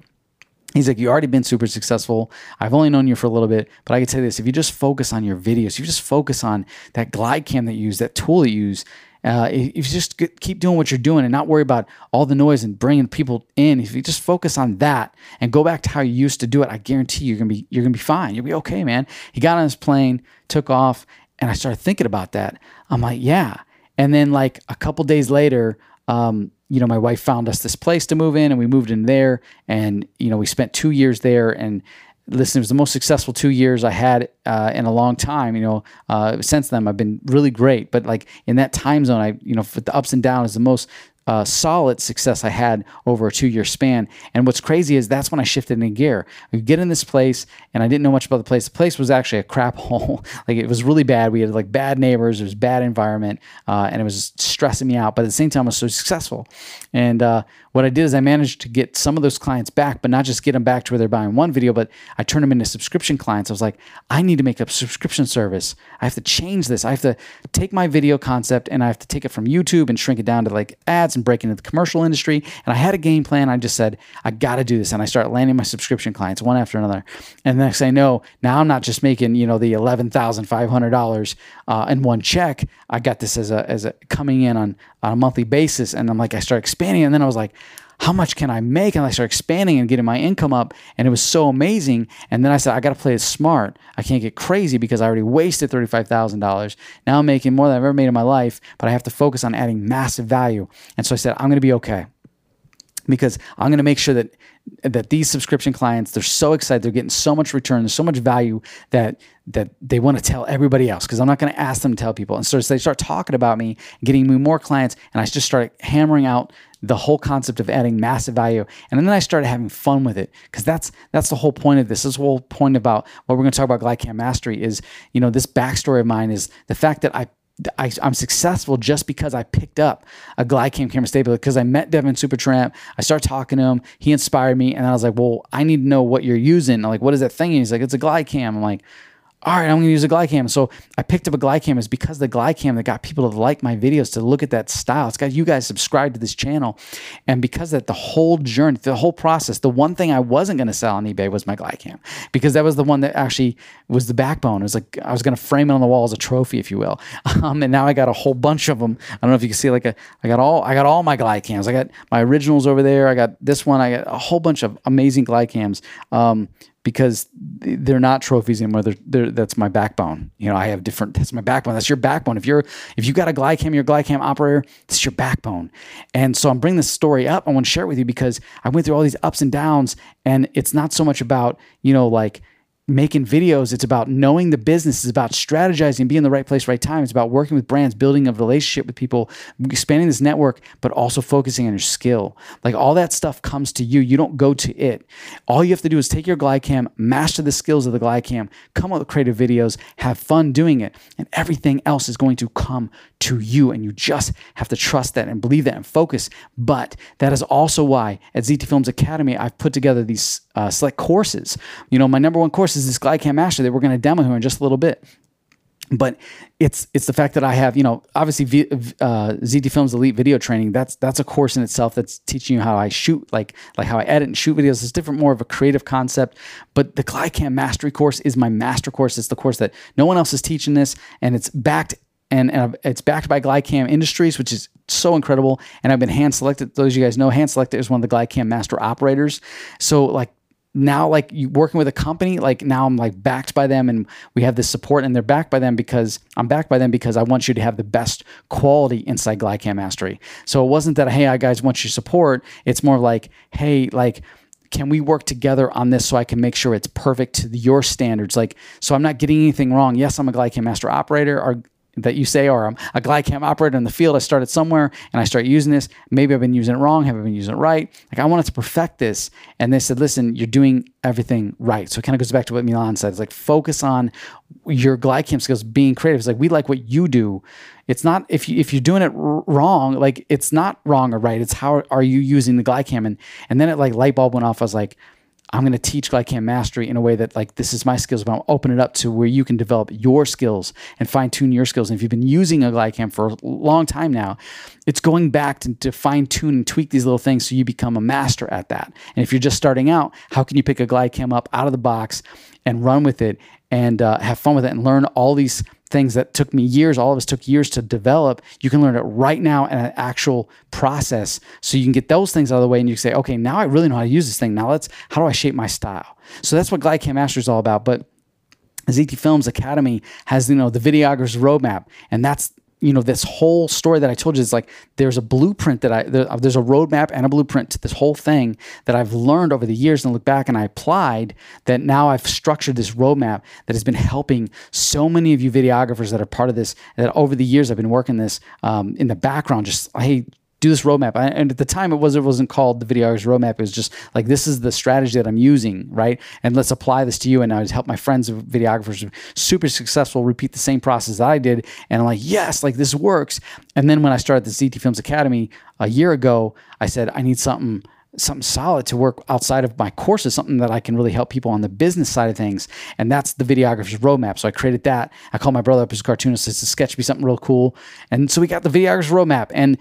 He's like, you already been super successful. I've only known you for a little bit, but I can tell you this: if you just focus on your videos, you just focus on that GlideCam that you use, that tool that you use, uh, if you just keep doing what you're doing and not worry about all the noise and bringing people in, if you just focus on that and go back to how you used to do it, I guarantee you're gonna be you're gonna be fine. You'll be okay, man. He got on his plane, took off, and I started thinking about that. I'm like, yeah. And then like a couple days later, um, you know, my wife found us this place to move in, and we moved in there, and you know, we spent two years there, and listen, it was the most successful two years I had uh, in a long time. You know, uh, since then I've been really great. But like in that time zone, I you know, for the ups and downs, the most uh, solid success I had over a two year span. And what's crazy is that's when I shifted in gear. We get in this place, and I didn't know much about the place. The place was actually a crap hole. like it was really bad. We had like bad neighbors. It was bad environment, uh, and it was stressing me out. But at the same time, I was so successful. And uh, what I did is I managed to get some of those clients back, but not just get them back to where they're buying one video, but I turned them into subscription clients. I was like, I need to make a subscription service. I have to change this. I have to take my video concept and I have to take it from YouTube and shrink it down to like ads and break into the commercial industry. And I had a game plan. I just said, I got to do this. And I started landing my subscription clients one after another. And the next I know, now I'm not just making, you know, the $11,500 uh, in one check. I got this as a, as a coming in on, on a monthly basis. And I'm like, I start expanding. And then I was like, how much can I make? And I start expanding and getting my income up. And it was so amazing. And then I said, I got to play it smart. I can't get crazy because I already wasted $35,000. Now I'm making more than I've ever made in my life, but I have to focus on adding massive value. And so I said, I'm going to be okay because I'm going to make sure that that these subscription clients they're so excited they're getting so much return there's so much value that that they want to tell everybody else because I'm not going to ask them to tell people. And so they start talking about me getting me more clients and I just started hammering out the whole concept of adding massive value. And then I started having fun with it because that's that's the whole point of this. This whole point about what we're going to talk about GlideCam mastery is you know this backstory of mine is the fact that I I, am successful just because I picked up a GlideCam camera stabilizer because I met Devin Supertramp. I started talking to him. He inspired me. And I was like, well, I need to know what you're using. I'm like, what is that thing? And he's like, it's a GlideCam. I'm like, all right, I'm going to use a GlideCam. So I picked up a GlideCam is because the GlideCam that got people to like my videos, to look at that style. It's got you guys subscribed to this channel. And because that the whole journey, the whole process, the one thing I wasn't going to sell on eBay was my GlideCam because that was the one that actually was the backbone. It was like I was going to frame it on the wall as a trophy, if you will. Um, and now I got a whole bunch of them. I don't know if you can see like a, I got all, I got all my GlideCams. I got my originals over there. I got this one. I got a whole bunch of amazing GlideCams. Um, because they're not trophies anymore. They're, they're, that's my backbone. You know, I have different. That's my backbone. That's your backbone. If you're if you got a GlideCam, you're a GlideCam operator. It's your backbone. And so I'm bringing this story up. I want to share it with you because I went through all these ups and downs, and it's not so much about you know like making videos. It's about knowing the business. It's about strategizing, being in the right place, right time. It's about working with brands, building a relationship with people, expanding this network, but also focusing on your skill. Like all that stuff comes to you. You don't go to it. All you have to do is take your GlideCam, master the skills of the GlideCam, come up with creative videos, have fun doing it, and everything else is going to come to you. And you just have to trust that and believe that and focus. But that is also why at ZT Films Academy, I've put together these uh, select courses. You know, my number one course is this GlideCam Master that we're going to demo here in just a little bit. But it's it's the fact that I have you know obviously v, uh, ZT Films Elite Video Training that's that's a course in itself that's teaching you how I shoot like like how I edit and shoot videos. It's different, more of a creative concept. But the GlideCam Mastery course is my master course. It's the course that no one else is teaching this, and it's backed and, and it's backed by GlideCam Industries, which is so incredible. And I've been hand selected. Those of you guys know, hand selected is one of the GlideCam master operators. So like now like working with a company like now i'm like backed by them and we have this support and they're backed by them because i'm backed by them because i want you to have the best quality inside GlideCam mastery so it wasn't that hey i guys want your support it's more like hey like can we work together on this so I can make sure it's perfect to your standards? Like, so I'm not getting anything wrong. Yes, I'm a GlideCam Master operator. Or that you say, or I'm a GlideCam operator in the field. I started somewhere and I start using this. Maybe I've been using it wrong. Have I been using it right? Like I wanted to perfect this. And they said, listen, you're doing everything right. So it kind of goes back to what Milan said. It's like focus on your GlideCam skills, being creative. It's like we like what you do. It's not if you if you're doing it wrong, like it's not wrong or right. It's how are you using the GlideCam? And and then it like light bulb went off. I was like, I'm going to teach GlideCam mastery in a way that like this is my skills, but I'm open it up to where you can develop your skills and fine tune your skills. And if you've been using a GlideCam for a long time now, it's going back to, to fine tune and tweak these little things so you become a master at that. And if you're just starting out, how can you pick a GlideCam up out of the box and run with it and uh, have fun with it and learn all these things that took me years, all of us took years to develop, you can learn it right now in an actual process. So you can get those things out of the way and you say, okay, now I really know how to use this thing. Now let's, how do I shape my style? So that's what GlideCam Master is all about. But ZT Films Academy has, you know, the videographer's roadmap, and that's you know this whole story that I told you is like there's a blueprint that I there, there's a roadmap and a blueprint to this whole thing that I've learned over the years and look back and I applied that now I've structured this roadmap that has been helping so many of you videographers that are part of this that over the years I've been working this um, in the background just hey do this roadmap. And at the time, it was it wasn't called the videographer's roadmap. It was just like this is the strategy that I'm using, right? And let's apply this to you. And I would help my friends videographers super successful repeat the same process that I did. And I'm like, yes, like this works. And then when I started the ZT Films Academy a year ago, I said I need something something solid to work outside of my courses, something that I can really help people on the business side of things. And that's the videographer's roadmap. So I created that. I called my brother up as a cartoonist to sketch me something real cool. And so we got the videographer's roadmap. And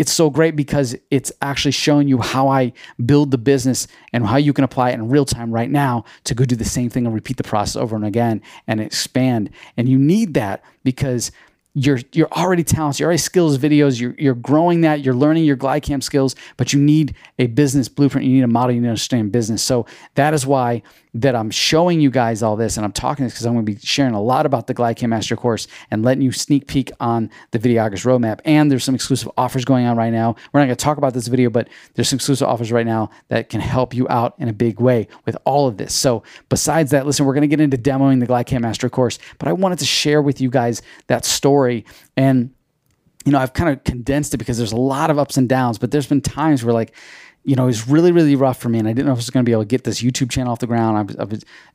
it's so great because it's actually showing you how I build the business and how you can apply it in real time right now to go do the same thing and repeat the process over and again and expand. And you need that because you're you're already talented, you're already skills videos, you're you're growing that, you're learning your GlideCam skills, but you need a business blueprint, you need a model, you need to understand business. So that is why that I'm showing you guys all this and I'm talking this because I'm going to be sharing a lot about the GlideCam Master course and letting you sneak peek on the videographer's roadmap. And there's some exclusive offers going on right now. We're not going to talk about this video, but there's some exclusive offers right now that can help you out in a big way with all of this. So besides that, listen, we're going to get into demoing the GlideCam Master course, but I wanted to share with you guys that story and you know, I've kind of condensed it because there's a lot of ups and downs, but there's been times where like you know, it was really, really rough for me. And I didn't know if I was going to be able to get this YouTube channel off the ground. I I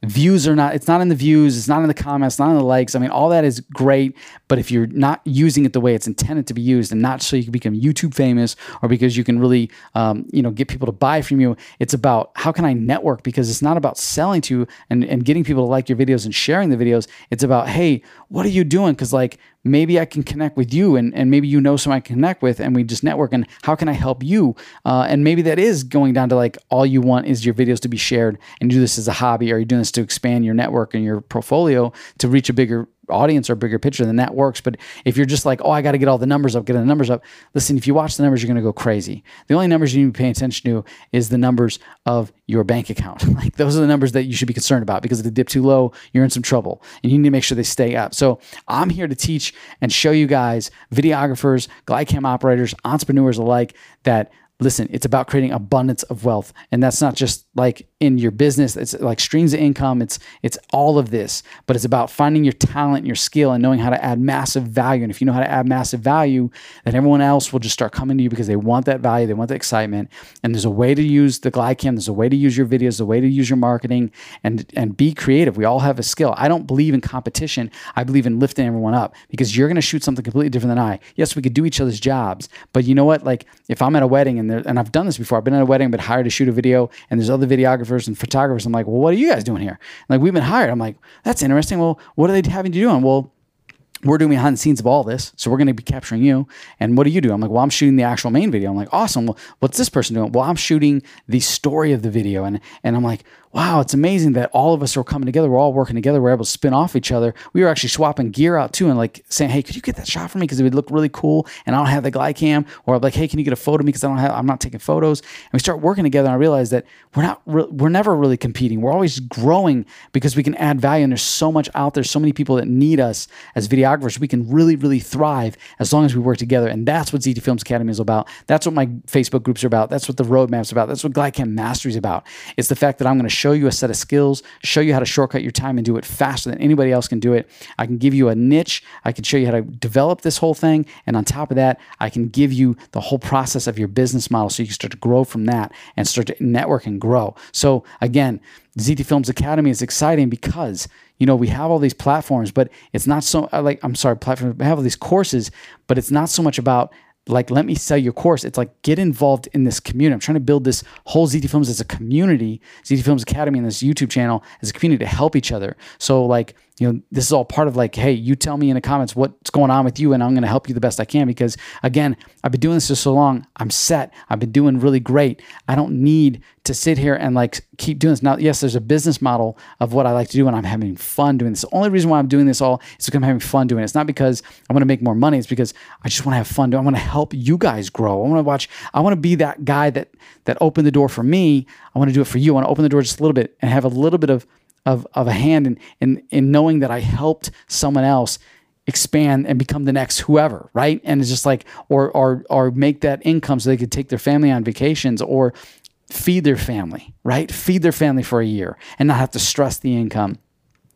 views are not, it's not in the views, it's not in the comments, not in the likes. I mean, all that is great. But if you're not using it the way it's intended to be used and not so you can become YouTube famous or because you can really, um, you know, get people to buy from you, it's about how can I network? Because it's not about selling to you and, and getting people to like your videos and sharing the videos. It's about, hey, what are you doing? Because like maybe I can connect with you and, and maybe you know someone I can connect with and we just network and how can I help you? Uh, and maybe that is going down to like all you want is your videos to be shared and do this as a hobby or you're doing this to expand your network and your portfolio to reach a bigger audience or bigger picture, then that works. But if you're just like, oh, I got to get all the numbers up, get the numbers up. Listen, if you watch the numbers, you're going to go crazy. The only numbers you need to pay attention to is the numbers of your bank account. like those are the numbers that you should be concerned about because if they dip too low, you're in some trouble and you need to make sure they stay up. So I'm here to teach and show you guys, videographers, GlideCam operators, entrepreneurs alike, that listen, it's about creating abundance of wealth. And that's not just like in your business, it's like streams of income, it's it's all of this, but it's about finding your talent your skill and knowing how to add massive value. And if you know how to add massive value, then everyone else will just start coming to you because they want that value, they want the excitement. And there's a way to use the GlideCam, there's a way to use your videos, a way to use your marketing and and be creative. We all have a skill. I don't believe in competition. I believe in lifting everyone up because you're going to shoot something completely different than I. Yes, we could do each other's jobs, but you know what? Like if I'm at a wedding and and there, and I've done this before. I've been at a wedding, but hired to shoot a video, and there's other videographers and photographers. I'm like, well, what are you guys doing here? Like, we've been hired. I'm like, that's interesting. Well, what are they having to do? And well, we're doing behind the scenes of all this. So we're going to be capturing you. And what do you do? I'm like, well, I'm shooting the actual main video. I'm like, awesome. Well, what's this person doing? Well, I'm shooting the story of the video. And and I'm like, wow, it's amazing that all of us are coming together. We're all working together. We're able to spin off each other. We were actually swapping gear out too and like saying, hey, could you get that shot for me? Because it would look really cool. And I don't have the GlideCam. Or I'm like, hey, can you get a photo of me? Because I don't have, I'm not taking photos. And we start working together. And I realized that we're not, re- we're never really competing. We're always growing because we can add value. And there's so much out there, so many people that need us as videographers. We can really, really thrive as long as we work together. And that's what ZT Films Academy is about. That's what my Facebook groups are about. That's what the roadmap's about. That's what GlideCam Mastery is about. It's the fact that I'm going to show you a set of skills show you how to shortcut your time and do it faster than anybody else can do it. I can give you a niche. I can show you how to develop this whole thing. And on top of that, I can give you the whole process of your business model so you can start to grow from that and start to network and grow. So again, ZT Films Academy is exciting because you know we have all these platforms, but it's not so uh, like I'm sorry, platforms. We have all these courses, but it's not so much about like let me sell your course. It's like get involved in this community. I'm trying to build this whole zt films as a community zt films academy and this youtube channel as a community to help each other. So like you know this is all part of like hey you tell me in the comments what's going on with you and i'm going to help you the best i can because again i've been doing this for so long. I'm set. I've been doing really great. I don't need to sit here and like keep doing this. Now yes there's a business model of what i like to do and i'm having fun doing this. The only reason why i'm doing this all is because i'm having fun doing it. It's not because i want to make more money. It's because i just want to have fun doing i want to help you guys grow. I want to watch i want to be that guy that that opened the door for me. I want to do it for you. I want to open the door just a little bit and have a little bit of of, of a hand in, in, in knowing that I helped someone else expand and become the next whoever, right? And it's just like, or, or, or make that income so they could take their family on vacations or feed their family, right? Feed their family for a year and not have to stress the income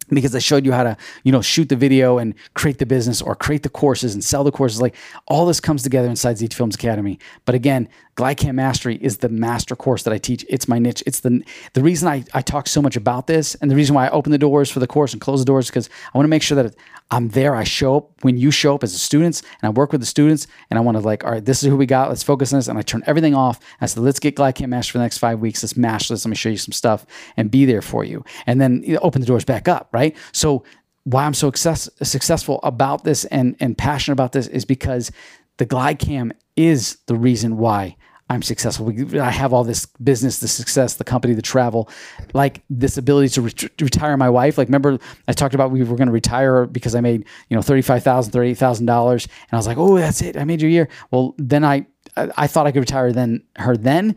because I showed you how to, you know, shoot the video and create the business or create the courses and sell the courses. Like all this comes together inside ZT Films Academy. But again, GlideCam Mastery is the master course that I teach. It's my niche. It's the the reason I, I talk so much about this and the reason why I open the doors for the course and close the doors because I want to make sure that I'm there. I show up when you show up as the students and I work with the students and I want to like, all right, this is who we got. Let's focus on this. And I turn everything off. I said, let's get GlideCam Mastery for the next five weeks. Let's master this. Let me show you some stuff and be there for you. And then open the doors back up, right? So why I'm so success, successful about this and, and passionate about this is because the GlideCam is the reason why I'm successful. I have all this business, the success, the company, the travel, like this ability to re- retire my wife. Like, remember I talked about we were going to retire because I made, you know, $35,000, $38,000. And I was like, oh, that's it. I made your year. Well, then I, I, I thought I could retire then her then.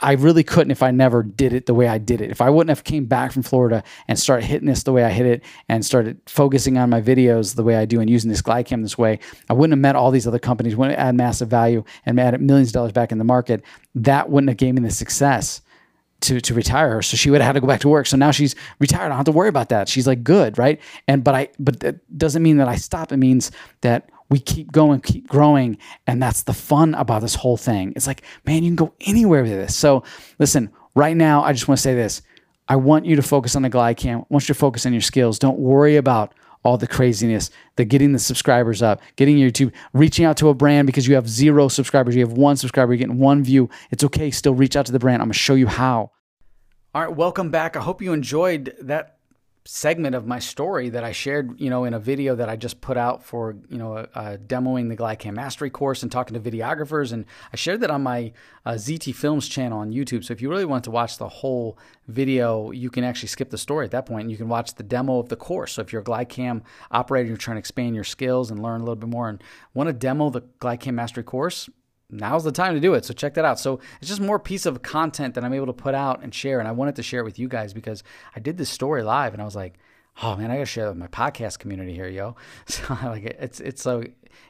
I really couldn't if I never did it the way I did it. If I wouldn't have came back from Florida and started hitting this the way I hit it and started focusing on my videos the way I do and using this GlideCam this way, I wouldn't have met all these other companies, wouldn't add massive value and added millions of dollars back in the market. That wouldn't have given me the success to to retire her. So she would have had to go back to work. So now she's retired. I don't have to worry about that. She's like good, right? And but I but that doesn't mean that I stop. It means that we keep going, keep growing. And that's the fun about this whole thing. It's like, man, you can go anywhere with this. So listen, right now, I just want to say this. I want you to focus on the glide cam. I want you to focus on your skills. Don't worry about all the craziness, the getting the subscribers up, getting YouTube, reaching out to a brand because you have zero subscribers, you have one subscriber, you're getting one view. It's okay. Still reach out to the brand. I'm going to show you how. All right, welcome back. I hope you enjoyed that segment of my story that I shared, you know, in a video that I just put out for, you know, uh, demoing the GlideCam Mastery course and talking to videographers. And I shared that on my uh, ZT Films channel on YouTube. So if you really want to watch the whole video, you can actually skip the story at that point and you can watch the demo of the course. So if you're a GlideCam operator, you're trying to expand your skills and learn a little bit more and want to demo the GlideCam Mastery course, now's the time to do it. So check that out. So it's just more piece of content that I'm able to put out and share. And I wanted to share it with you guys because I did this story live and I was like, oh man, I gotta share with my podcast community here, yo. So like it's it's so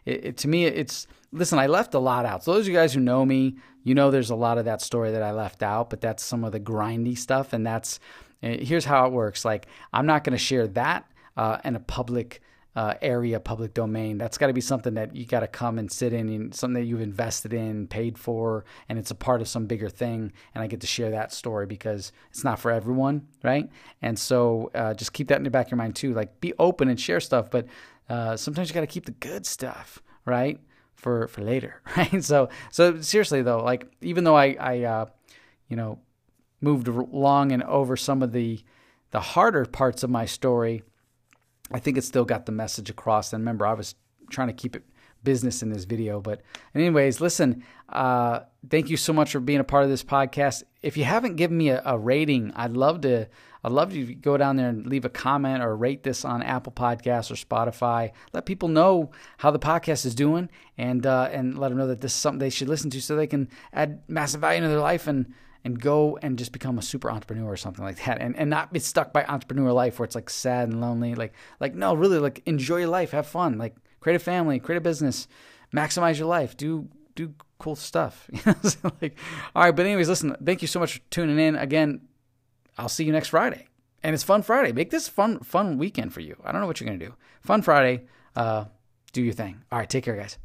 it, it, to me it's listen. I left a lot out. So those of you guys who know me, you know there's a lot of that story that I left out, but that's some of the grindy stuff. And that's eh, here's how it works. Like I'm not gonna share that uh, in a public uh, area, public domain. That's got to be something that you got to come and sit in, and something that you've invested in, paid for, and it's a part of some bigger thing. And I get to share that story because it's not for everyone, right? And so uh, just keep that in the back of your mind too. Like be open and share stuff, but uh, sometimes you got to keep the good stuff, right? For for later, right? So so seriously though, like even though I I uh, you know moved along and over some of the the harder parts of my story I think it still got the message across. And remember, I was trying to keep it business in this video. But, anyways, listen, uh, thank you so much for being a part of this podcast. If you haven't given me a, a, rating, I'd love to. I'd love you to go down there and leave a comment or rate this on Apple Podcasts or Spotify. Let people know how the podcast is doing, and uh, and let them know that this is something they should listen to, so they can add massive value into their life and and go and just become a super entrepreneur or something like that and, and not be stuck by entrepreneur life where it's like sad and lonely like like no really like enjoy your life have fun like create a family create a business maximize your life do do cool stuff so like all right but anyways listen thank you so much for tuning in. Again i'll see you next friday and it's fun friday. Make this fun fun weekend for you. I don't know what you're gonna do. Fun friday uh do your thing. All right take care guys